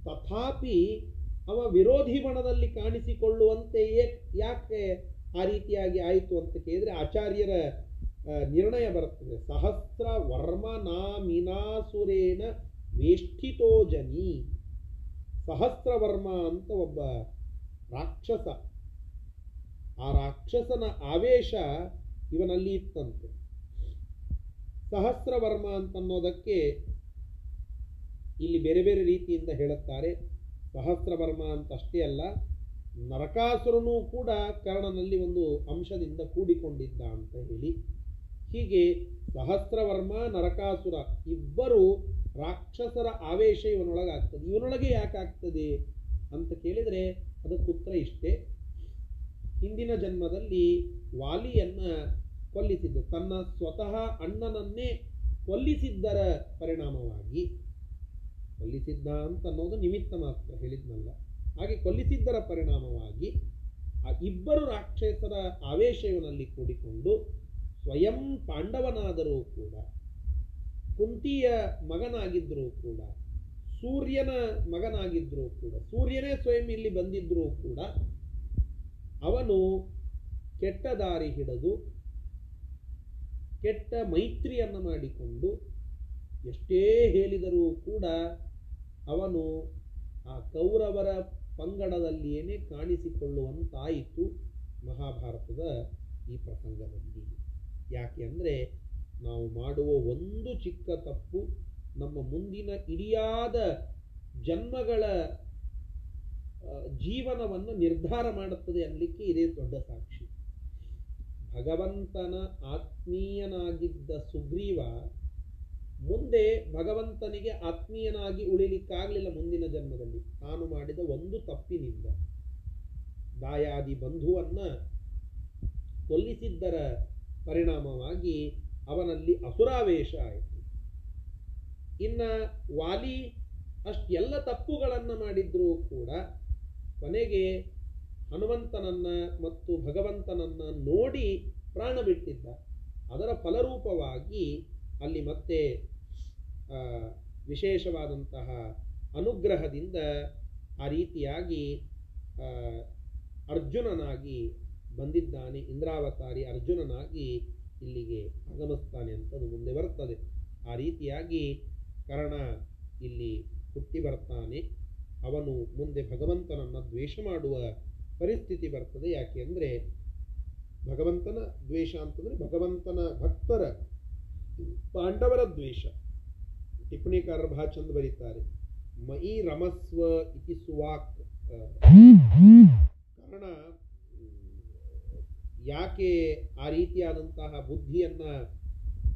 A: ತಥಾಪಿ ಅವ ವಿರೋಧಿ ಬಣದಲ್ಲಿ ಕಾಣಿಸಿಕೊಳ್ಳುವಂತೆ ಯಾಕೆ ಆ ರೀತಿಯಾಗಿ ಆಯಿತು ಅಂತ ಕೇಳಿದರೆ ಆಚಾರ್ಯರ ನಿರ್ಣಯ ಬರುತ್ತದೆ. ಸಹಸ್ರ ವರ್ಮ ನಾಮಿನಾಸುರೇನ ವೇಷ್ಠಿತೋ ಜನಿ ಸಹಸ್ರವರ್ಮ ಅಂತ ಒಬ್ಬ ರಾಕ್ಷಸ. ಆ ರಾಕ್ಷಸನ ಆವೇಶ ಇವನಲ್ಲಿ ಇತ್ತಂತೆ. ಸಹಸ್ರವರ್ಮ ಅಂತನ್ನೋದಕ್ಕೆ ಇಲ್ಲಿ ಬೇರೆ ಬೇರೆ ರೀತಿಯಿಂದ ಹೇಳುತ್ತಾರೆ. ಸಹಸ್ರವರ್ಮ ಅಂತ ಅಷ್ಟೇ ಅಲ್ಲ, ನರಕಾಸುರನೂ ಕೂಡ ಕರ್ಣನಲ್ಲಿ ಒಂದು ಅಂಶದಿಂದ ಕೂಡಿಕೊಂಡಿದ್ದ ಅಂತ ಹೇಳಿ. ಹೀಗೆ ಸಹಸ್ರವರ್ಮ, ನರಕಾಸುರ ಇಬ್ಬರು ರಾಕ್ಷಸರ ಆವೇಶ ಇವನೊಳಗಾಗ್ತದೆ. ಇವನೊಳಗೆ ಯಾಕಾಗ್ತದೆ ಅಂತ ಕೇಳಿದರೆ ಅದಕ್ಕೆ ಉತ್ತರ ಇಷ್ಟೇ. ಹಿಂದಿನ ಜನ್ಮದಲ್ಲಿ ವಾಲಿಯನ್ನು ಕೊಲ್ಲಿಸಿದ್ದು, ತನ್ನ ಸ್ವತಃ ಅಣ್ಣನನ್ನೇ ಕೊಲ್ಲಿಸಿದ್ದರ ಪರಿಣಾಮವಾಗಿ, ಕೊಲ್ಲಿಸಿದ್ದ ಅಂತ ಅನ್ನೋದು ನಿಮಿತ್ತ ಮಾತ್ರ ಹೇಳಿದ್ನಲ್ಲ. ಹಾಗೆ ಕೊಲ್ಲಿಸಿದ್ದರ ಪರಿಣಾಮವಾಗಿ ಆ ಇಬ್ಬರು ರಾಕ್ಷಸರ ಆವೇಶವನಲ್ಲಿ ಕೂಡಿಕೊಂಡು ಸ್ವಯಂ ಪಾಂಡವನಾದರೂ ಕೂಡ, ಕುಂತಿಯ ಮಗನಾಗಿದ್ದರೂ ಕೂಡ, ಸೂರ್ಯನ ಮಗನಾಗಿದ್ದರೂ ಕೂಡ, ಸೂರ್ಯನೇ ಸ್ವಯಂ ಇಲ್ಲಿ ಬಂದಿದ್ದರೂ ಕೂಡ ಅವನು ಕೆಟ್ಟ ದಾರಿ ಹಿಡಿದು ಕೆಟ್ಟ ಮೈತ್ರಿಯನ್ನು ಮಾಡಿಕೊಂಡು ಎಷ್ಟೇ ಹೇಳಿದರೂ ಕೂಡ ಅವನು ಆ ಕೌರವರ ಪಂಗಡದಲ್ಲಿಯೇ ಕಾಣಿಸಿಕೊಳ್ಳುವಂತಾಯಿತು ಮಹಾಭಾರತದ ಈ ಪ್ರಸಂಗದಲ್ಲಿ. ಯಾಕೆ ಅಂದರೆ ನಾವು ಮಾಡುವ ಒಂದು ಚಿಕ್ಕ ತಪ್ಪು ನಮ್ಮ ಮುಂದಿನ ಇಡಿಯಾದ ಜನ್ಮಗಳ ಜೀವನವನ್ನು ನಿರ್ಧಾರ ಮಾಡುತ್ತದೆ ಅನ್ನಲಿಕ್ಕೆ ಇದೇ ದೊಡ್ಡ ಸಾಕ್ಷಿ. ಭಗವಂತನ ಆತ್ಮೀಯನಾಗಿದ್ದ ಸುಗ್ರೀವ ಮುಂದೆ ಭಗವಂತನಿಗೆ ಆತ್ಮೀಯನಾಗಿ ಉಳಿಲಿಕ್ಕಾಗಲಿಲ್ಲ ಮುಂದಿನ ಜನ್ಮದಲ್ಲಿ. ತಾನು ಮಾಡಿದ ಒಂದು ತಪ್ಪಿನಿಂದ. ದಾಯಾದಿ ಬಂಧುವನ್ನ ಕೊಲ್ಲಿಸಿದ್ದರ ಪರಿಣಾಮವಾಗಿ ಅವನಲ್ಲಿ ಅಸುರಾವೇಶ ಆಯಿತು. ಇನ್ನು ವಾಲಿ ಅಷ್ಟೆಲ್ಲ ತಪ್ಪುಗಳನ್ನು ಮಾಡಿದ್ರೂ ಕೂಡ ಕೊನೆಗೆ ಹನುಮಂತನನ್ನ ಮತ್ತು ಭಗವಂತನನ್ನ ನೋಡಿ ಪ್ರಾಣ ಬಿಟ್ಟಿದ್ದ. ಅದರ ಫಲರೂಪವಾಗಿ ಅಲ್ಲಿ ಮತ್ತೆ ವಿಶೇಷವಾದಂತಹ ಅನುಗ್ರಹದಿಂದ ಆ ರೀತಿಯಾಗಿ ಅರ್ಜುನನಾಗಿ ಬಂದಿದ್ದಾನೆ, ಇಂದ್ರಾವತಾರಿ ಅರ್ಜುನನಾಗಿ ಇಲ್ಲಿಗೆ ಆಗಮಿಸ್ತಾನೆ ಅಂತ ಮುಂದೆ ಬರ್ತದೆ. ಆ ರೀತಿಯಾಗಿ ಕರ್ಣ ಇಲ್ಲಿ ಹುಟ್ಟಿ ಬರ್ತಾನೆ. ಅವನು ಮುಂದೆ ಭಗವಂತನನ್ನು ದ್ವೇಷ ಮಾಡುವ ಪರಿಸ್ಥಿತಿ ಬರ್ತದೆ. ಯಾಕೆ ಅಂದರೆ ಭಗವಂತನ ದ್ವೇಷ ಅಂತಂದರೆ ಭಗವಂತನ ಭಕ್ತರ ಪಾಂಡವರ ದ್ವೇಷ. ಟಿಪ್ಪಣಿಕಾರರು ಬಹಳ ಚಂದ ಬರೀತಾರೆ. ಮಯಿ ರಮಸ್ವ ಇತಿ ಸುವಾಕ್. ಕಾರಣ, ಯಾಕೆ ಆ ರೀತಿಯಾದಂತಹ ಬುದ್ಧಿಯನ್ನು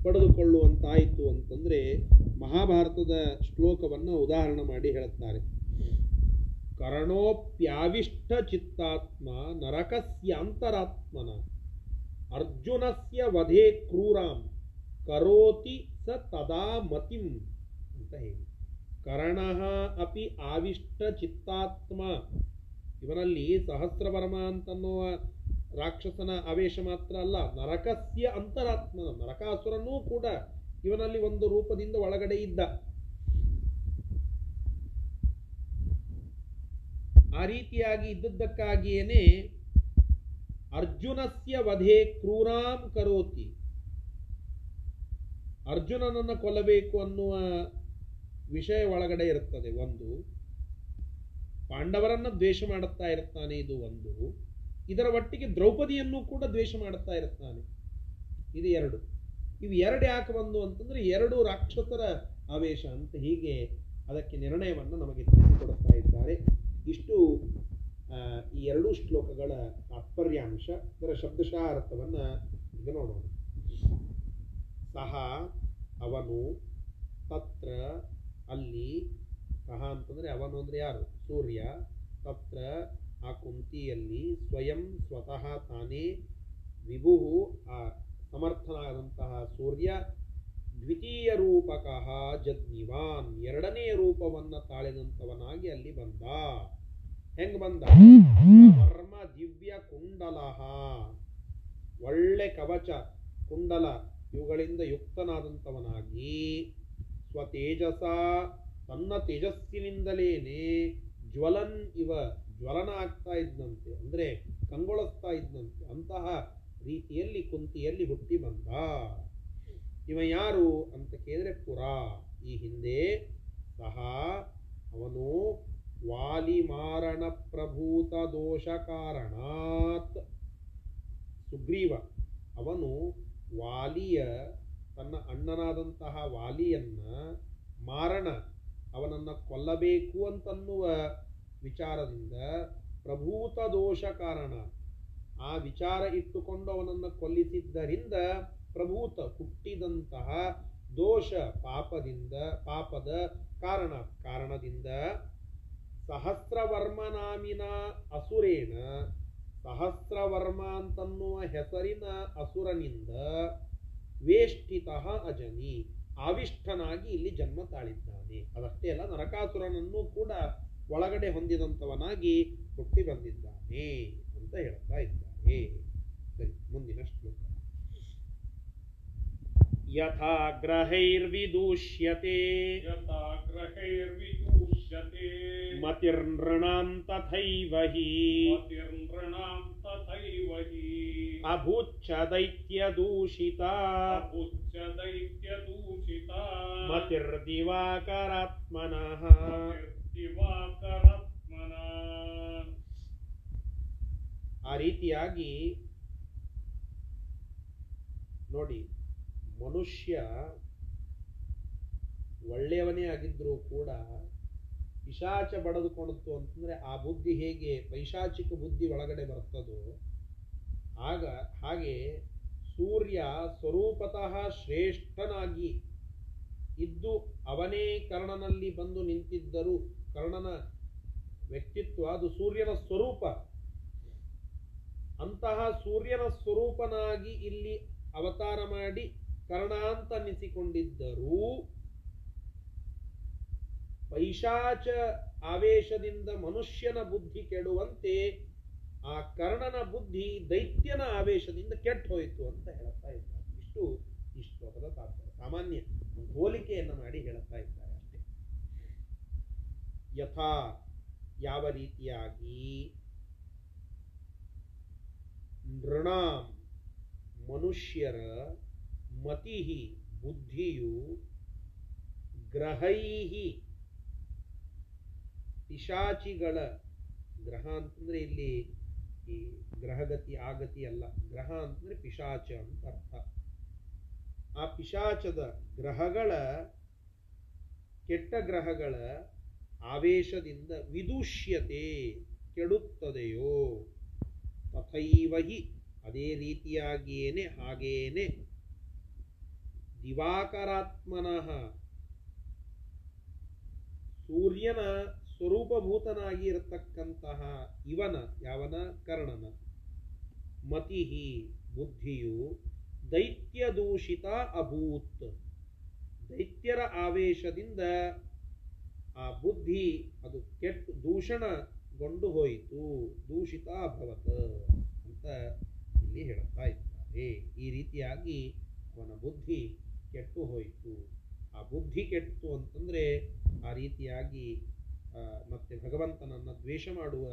A: ಪಡೆದುಕೊಳ್ಳುವಂತಾಯಿತು ಅಂತಂದರೆ ಮಹಾಭಾರತದ ಶ್ಲೋಕವನ್ನು ಉದಾಹರಣೆ ಮಾಡಿ ಹೇಳುತ್ತಾರೆ. ಕರ್ಣೋಪ್ಯಾವಿಷ್ಟ ಚಿತ್ತಾತ್ಮ ನರಕಸ್ಯಾಂತರಾತ್ಮನ. ಅರ್ಜುನಸ್ಯ ವಧೆ ಕ್ರೂರಾಂ, ಕರೋತಿ ಸ ತದಾ ಮತಿಂ ಅಂತ ಹೇಳಿ. ಕರ್ಣ ಅಪಿ ಆವಿಷ್ಟ ಚಿತ್ತಾತ್ಮ ಇವನಲ್ಲಿ ಸಹಸ್ರವರ್ಮ ಅಂತನ್ನುವ ರಾಕ್ಷಸನ ಆವೇಶ ಮಾತ್ರ ಅಲ್ಲ, ನರಕಸ್ಯ ಅಂತರಾತ್ಮನ, ನರಕಾಸುರನೂ ಕೂಡ ಇವನಲ್ಲಿ ಒಂದು ರೂಪದಿಂದ ಒಳಗಡೆ ಇದ್ದ. ಆ ರೀತಿಯಾಗಿ ಇದ್ದದ್ದಕ್ಕಾಗಿಯೇ ಅರ್ಜುನಸ್ಯ ವಧೆ ಕ್ರೂರಾಂ ಕರೋತಿ. ಅರ್ಜುನನನ್ನು ಕೊಲ್ಲಬೇಕು ಅನ್ನುವ ವಿಷಯ ಒಳಗಡೆ ಇರುತ್ತದೆ ಒಂದು. ಪಾಂಡವರನ್ನು ದ್ವೇಷ ಮಾಡುತ್ತಾ ಇರುತ್ತಾನೆ ಇದು ಒಂದು. ಇದರ ಒಟ್ಟಿಗೆ ದ್ರೌಪದಿಯನ್ನು ಕೂಡ ದ್ವೇಷ ಮಾಡುತ್ತಾ ಇರುತ್ತಾನೆ. ಇದು ಎರಡು. ಇವು ಎರಡು ಯಾಕೆ ಬಂದು ಅಂತಂದರೆ ಎರಡು ರಾಕ್ಷಸರ ಆವೇಶ ಅಂತ ಹೀಗೆ ಅದಕ್ಕೆ ನಿರ್ಣಯವನ್ನು ನಮಗೆ ತಿಳಿಸಿಕೊಡುತ್ತಾ ಇದ್ದಾರೆ. ಇಷ್ಟು ಈ ಎರಡೂ ಶ್ಲೋಕಗಳ ತಾತ್ಪರ್ಯಾಂಶ ಅದರ ಶಬ್ದಶಃ ಅರ್ಥವನ್ನು ಈಗ ನೋಡೋಣ. ಸಹ, ಅವನು ತತ್ರ ಅಲ್ಲಿ, ಸಹ ಅಂತಂದರೆ ಅವನು ಅಂದರೆ ಯಾರು? ಸೂರ್ಯ. ತತ್ರ ಆ ಕುಂತಿಯಲ್ಲಿ ಸ್ವಯಂ ಸ್ವತಃ ತಾನೇ ವಿಭು ಆ ಸಮರ್ಥನಾದಂತಹ ಸೂರ್ಯ. ದ್ವಿತೀಯ ರೂಪಕಃ ಜಗ್ನಿವಾನ್. ಎರಡನೆಯ ರೂಪವನ್ನ ತಾಳಿದಂಥವನಾಗಿ ಅಲ್ಲಿ ಬಂದ. ಹೆಂಗ್ ಬಂದ? ವರ್ಮ ದಿವ್ಯ ಕುಂಡಲಹ ಒಳ್ಳೆ ಕವಚ, ಕುಂಡಲ, ಇವುಗಳಿಂದ ಯುಕ್ತನಾದಂಥವನಾಗಿ. ಸ್ವತೇಜಸ, ತನ್ನ ತೇಜಸ್ಸಿನಿಂದಲೇನೆ ಜ್ವಲನ್ ಇವ ಜ್ವಲನ ಆಗ್ತಾ ಇದ್ದಂತೆ, ಅಂದರೆ ಕಂಗೊಳಿಸ್ತಾ ಇದ್ದಂತೆ ಅಂತಹ ರೀತಿಯಲ್ಲಿ ಕುಂತಿಯಲ್ಲಿ ಹುಟ್ಟಿ ಬಂದ. ಇವ ಯಾರು ಅಂತ ಕೇಳಿದರೆ ಪುರ. ಈ ಹಿಂದೆ ಸಹ ಅವನು ವಾಲಿಮಾರಣ ಪ್ರಭೂತ ದೋಷ ಕಾರಣಾತ್ ಸುಗ್ರೀವ. ಅವನು ವಾಲಿಯ ತನ್ನ ಅಣ್ಣನಾದಂತಹ ವಾಲಿಯನ್ನು ಮಾರಣ, ಅವನನ್ನು ಕೊಲ್ಲಬೇಕು ಅಂತನ್ನುವ ವಿಚಾರದಿಂದ ಪ್ರಭೂತ ದೋಷ ಕಾರಣ ಆ ವಿಚಾರ ಇಟ್ಟುಕೊಂಡು ಅವನನ್ನು ಕೊಲ್ಲಿಸಿದ್ದರಿಂದ ಪ್ರಭೂತ ಹುಟ್ಟಿದಂತಹ ದೋಷ ಪಾಪದಿಂದ, ಪಾಪದ ಕಾರಣ, ಕಾರಣದಿಂದ ಸಹಸ್ರವರ್ಮನಾಮಿನ ಅಸುರೇಣ ಸಹಸ್ರವರ್ಮ ಅಂತನ್ನುವ ಹೆಸರಿನ ಅಸುರನಿಂದ ವೇಷ್ಟಿತ ಅಜನಿ ಆವಿಷ್ಟನಾಗಿ ಇಲ್ಲಿ ಜನ್ಮ ತಾಳಿದ್ದಾನೆ. ಅದಷ್ಟೇ ಅಲ್ಲ, ನರಕಾಸುರನನ್ನು ಕೂಡ ಒಳಗಡೆ ಹೊಂದಿದಂಥವನಾಗಿ ಹುಟ್ಟಿ ಬಂದಿದ್ದಾನೆ ಅಂತ ಹೇಳ್ತಾ ಇದ್ದಾರೆ. ಸರಿ, ಮುಂದಿನ ಶ್ಲೋಕ. ಯಥಾ ಗ್ರಹೈರ್ವಿದೂಷ್ಯತೆ
B: यथा ग्रहैर्विदूष्यते
A: ಮತಿರ್ನೃಣಾಂ ತಥೈವ ಹಿ
B: मतिर्नृणां तथैव हि
A: ಅಭೂಚ್ಛ ದೈತ್ಯದೂಷಿತ
B: अबुच्च दैत्यदूषिता
A: ಮತಿರ್ದಿವಾಕರಾತ್ಮನಃ
B: दिवाकरात्मना
A: ಆ ರೀತಿಯಾಗಿ ನೋಡಿ ಮನುಷ್ಯ ಒಳ್ಳೆಯವನೇ ಆಗಿದ್ರೂ ಕೂಡ ಪಿಶಾಚ ಬಡದುಕೊಳ್ತು ಅಂತಂದ್ರೆ ಆ ಬುದ್ಧಿ ಹೇಗೆ ಪೈಶಾಚಿಕ ಬುದ್ಧಿ ಒಳಗಡೆ ಬರ್ತದೋ ಆಗ ಹಾಗೆ ಸೂರ್ಯ ಸ್ವರೂಪತಃ ಶ್ರೇಷ್ಠನಾಗಿ ಇದ್ದು ಅವನೇ ಕರ್ಣನಲ್ಲಿ ಬಂದು ನಿಂತಿದ್ದರು ಕರ್ಣನ ವ್ಯಕ್ತಿತ್ವ ಅದು ಸೂರ್ಯನ ಸ್ವರೂಪ. ಅಂತಹ ಸೂರ್ಯನ ಸ್ವರೂಪನಾಗಿ ಇಲ್ಲಿ ಅವತಾರ ಮಾಡಿ ಕರ್ಣ ಅಂತ ಅನ್ನಿಸಿಕೊಂಡಿದ್ದರೂ ಪೈಶಾಚ ಆವೇಶದಿಂದ ಮನುಷ್ಯನ ಬುದ್ಧಿ ಕೆಡುವಂತೆ ಆ ಕರ್ಣನ ಬುದ್ಧಿ ದೈತ್ಯನ ಆವೇಶದಿಂದ ಕೆಟ್ಟ ಹೋಯಿತು ಅಂತ ಹೇಳುತ್ತಾ ಇದ್ದಾರೆ. ಇಷ್ಟು ಈ ಶ್ಲೋಕದ ತಾತ್ಪರ್ಯ. ಸಾಮಾನ್ಯ ಹೋಲಿಕೆಯನ್ನು ಮಾಡಿ ಹೇಳುತ್ತಾ ಇದ್ದಾರೆ ಅಷ್ಟೇ. ಯಥಾ ಯಾವ ರೀತಿಯಾಗಿ ನೃಣಾಂ ಮನುಷ್ಯರ ಮತಿ ಬುದ್ಧಿಯು ಗ್ರಹೈ ಪಿಶಾಚಿಗಳ ಗ್ರಹ ಅಂತಂದರೆ ಇಲ್ಲಿ ಈ ಗ್ರಹಗತಿ ಆಗತಿ ಅಲ್ಲ. ಗ್ರಹ ಅಂತಂದರೆ ಪಿಶಾಚ ಅಂತ ಅರ್ಥ. ಆ ಪಿಶಾಚದ ಗ್ರಹಗಳ ಕೆಟ್ಟ ಗ್ರಹಗಳ ಆವೇಶದಿಂದ ವಿದುಷ್ಯತೆ ಕೆಡುತ್ತದೆಯೋ? ತಥೈವ ಹಿ ಅದೇ ರೀತಿಯಾಗಿಯೇನೆ, ಹಾಗೇನೆ ದಿವಾಕರಾತ್ಮನಃ ಸೂರ್ಯನ ಸ್ವರೂಪಭೂತನಾಗಿ ಇರತಕ್ಕಂತಹ ಇವನ, ಯಾವನ? ಕರ್ಣನ. ಮತಿಹಿ ಬುದ್ಧಿಯು ದೈತ್ಯ ದೂಷಿತ ಅಭೂತ್. ದೈತ್ಯರ ಆವೇಶದಿಂದ ಆ ಬುದ್ಧಿ, ಅದು ಕೆಟ್ಟ ದೂಷಣಗೊಂಡು ಹೋಯಿತು. ದೂಷಿತ ಅಭವತ್ ಅಂತ ಇಲ್ಲಿ ಹೇಳುತ್ತಾ ಇದ್ದಾರೆ. ಈ ರೀತಿಯಾಗಿ ಅವನ ಬುದ್ಧಿ ಕೆಟ್ಟು ಹೋಯಿತು. ಆ ಬುದ್ಧಿ ಕೆಟ್ಟು ಅಂತಂದರೆ ಆ ರೀತಿಯಾಗಿ ಮತ್ತೆ ಭಗವಂತನನ್ನು ದ್ವೇಷ ಮಾಡುವ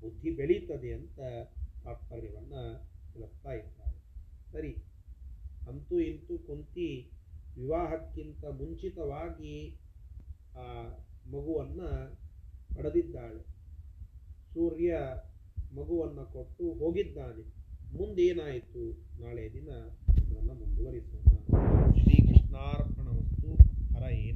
A: ಬುದ್ಧಿ ಬೆಳೀತದೆ ಅಂತ ತಾತ್ಪರ್ಯವನ್ನು ತಿಳಿಸ್ತಾ ಇದ್ದಾರೆ. ಸರಿ, ಅಂತೂ ಇಂತೂ ಕುಂತಿ ವಿವಾಹಕ್ಕಿಂತ ಮುಂಚಿತವಾಗಿ ಆ ಮಗುವನ್ನು ಪಡೆದಿದ್ದಾಳೆ. ಸೂರ್ಯ ಮಗುವನ್ನು ಕೊಟ್ಟು ಹೋಗಿದ್ದಾನೆ. ಮುಂದೇನಾಯಿತು? ನಾಳೆ ದಿನ ಅದನ್ನು ಮುಂದುವರಿಸೋಣ. സ്നാർപ്പണമസ്തു ഹരയേ